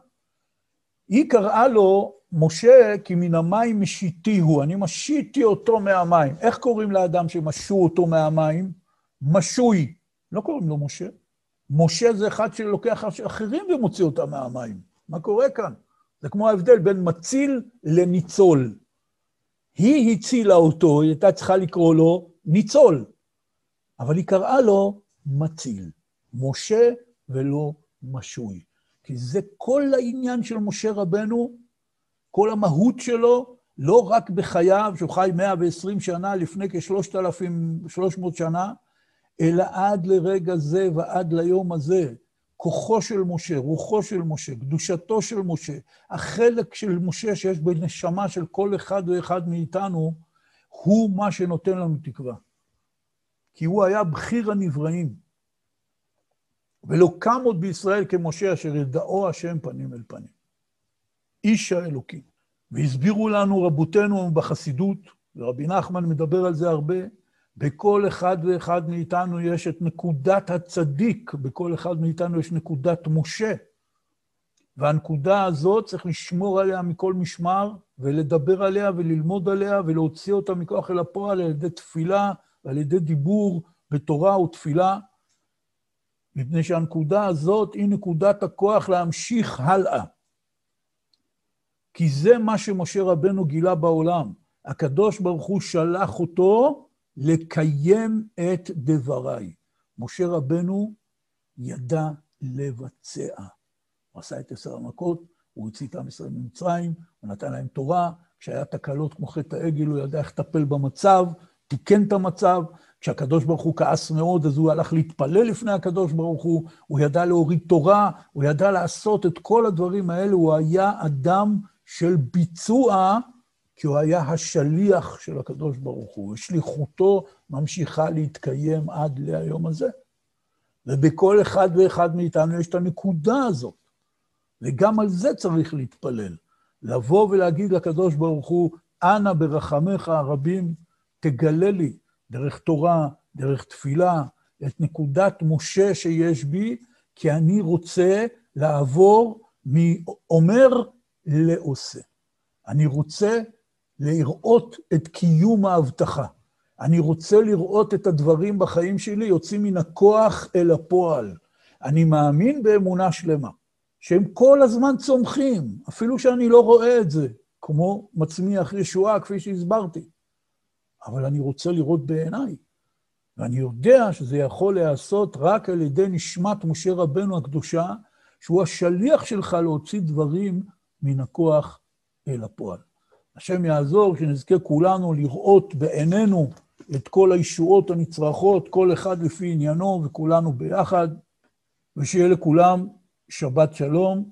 היא קראה לו, משה, כי מן המים משיתי הוא, אני משיתי אותו מהמים. איך קוראים לאדם שמשו אותו מהמים? משוי. לא קוראים לו משה. משה זה אחד שלוקח אחרים ומוציא אותם מהמים. מה קורה כאן? זה כמו ההבדל בין מציל לניצול. היא הצילה אותו, היא הייתה צריכה לקרוא לו ניצול, אבל היא קראה לו מציל. משה ולא משוי. כי זה כל העניין של משה רבנו, כל המהות שלו, לא רק בחייו, שהוא חי 120 שנה לפני כ-3,300 שנה, אלא עד לרגע זה ועד ליום הזה. כוחו של משה, רוחו של משה, קדושתו של משה, החלק של משה שיש בנשמה של כל אחד ואחד מאיתנו, הוא מה שנותן לנו תקווה. כי הוא היה בכיר הנבראים. ולא קם עוד בישראל כמשה אשר ידעו השם פנים אל פנים. איש האלוקים. והסבירו לנו רבותינו בחסידות, ורבי נחמן מדבר על זה הרבה, בכל אחד ואחד מאיתנו יש את נקודת הצדיק, בכל אחד מאיתנו יש נקודת משה. והנקודה הזאת, צריך לשמור עליה מכל משמר, ולדבר עליה וללמוד עליה ולהוציא אותה מכוח אל הפועל על ידי תפילה ועל ידי דיבור בתורה ותפילה, מפני שהנקודה הזאת היא נקודת הכוח להמשיך הלאה. כי זה מה שמשה רבנו גילה בעולם. הקדוש ברוך הוא שלח אותו לקיים את דבריי. משה רבנו ידע לבצע. הוא עשה את עשר המכות, הוא הוציא את עם ישראל ממצרים, הוא נתן להם תורה, כשהיה תקלות כמו חטא העגל, הוא ידע איך לטפל במצב, תיקן את המצב. כשהקדוש ברוך הוא כעס מאוד, אז הוא הלך להתפלל לפני הקדוש ברוך הוא, הוא ידע להוריד תורה, הוא ידע לעשות את כל הדברים האלה, הוא היה אדם של ביצוע, כי הוא היה השליח של הקדוש ברוך הוא, ושליחותו ממשיכה להתקיים עד להיום הזה. ובכל אחד ואחד מאיתנו יש את הנקודה הזאת. וגם על זה צריך להתפלל. לבוא ולהגיד לקדוש ברוך הוא, אנא ברחמיך הרבים, תגלה לי דרך תורה, דרך תפילה, את נקודת משה שיש בי, כי אני רוצה לעבור מאומר לעושה. אני רוצה לראות את קיום ההבטחה. אני רוצה לראות את הדברים בחיים שלי יוצאים מן הכוח אל הפועל. אני מאמין באמונה שלמה. שהם כל הזמן צומחים, אפילו שאני לא רואה את זה, כמו מצמיח ישועה, כפי שהסברתי. אבל אני רוצה לראות בעיניי, ואני יודע שזה יכול להיעשות רק על ידי נשמת משה רבנו הקדושה, שהוא השליח שלך להוציא דברים מן הכוח אל הפועל. השם יעזור שנזכה כולנו לראות בעינינו את כל הישועות הנצרכות, כל אחד לפי עניינו וכולנו ביחד, ושיהיה לכולם שבת שלום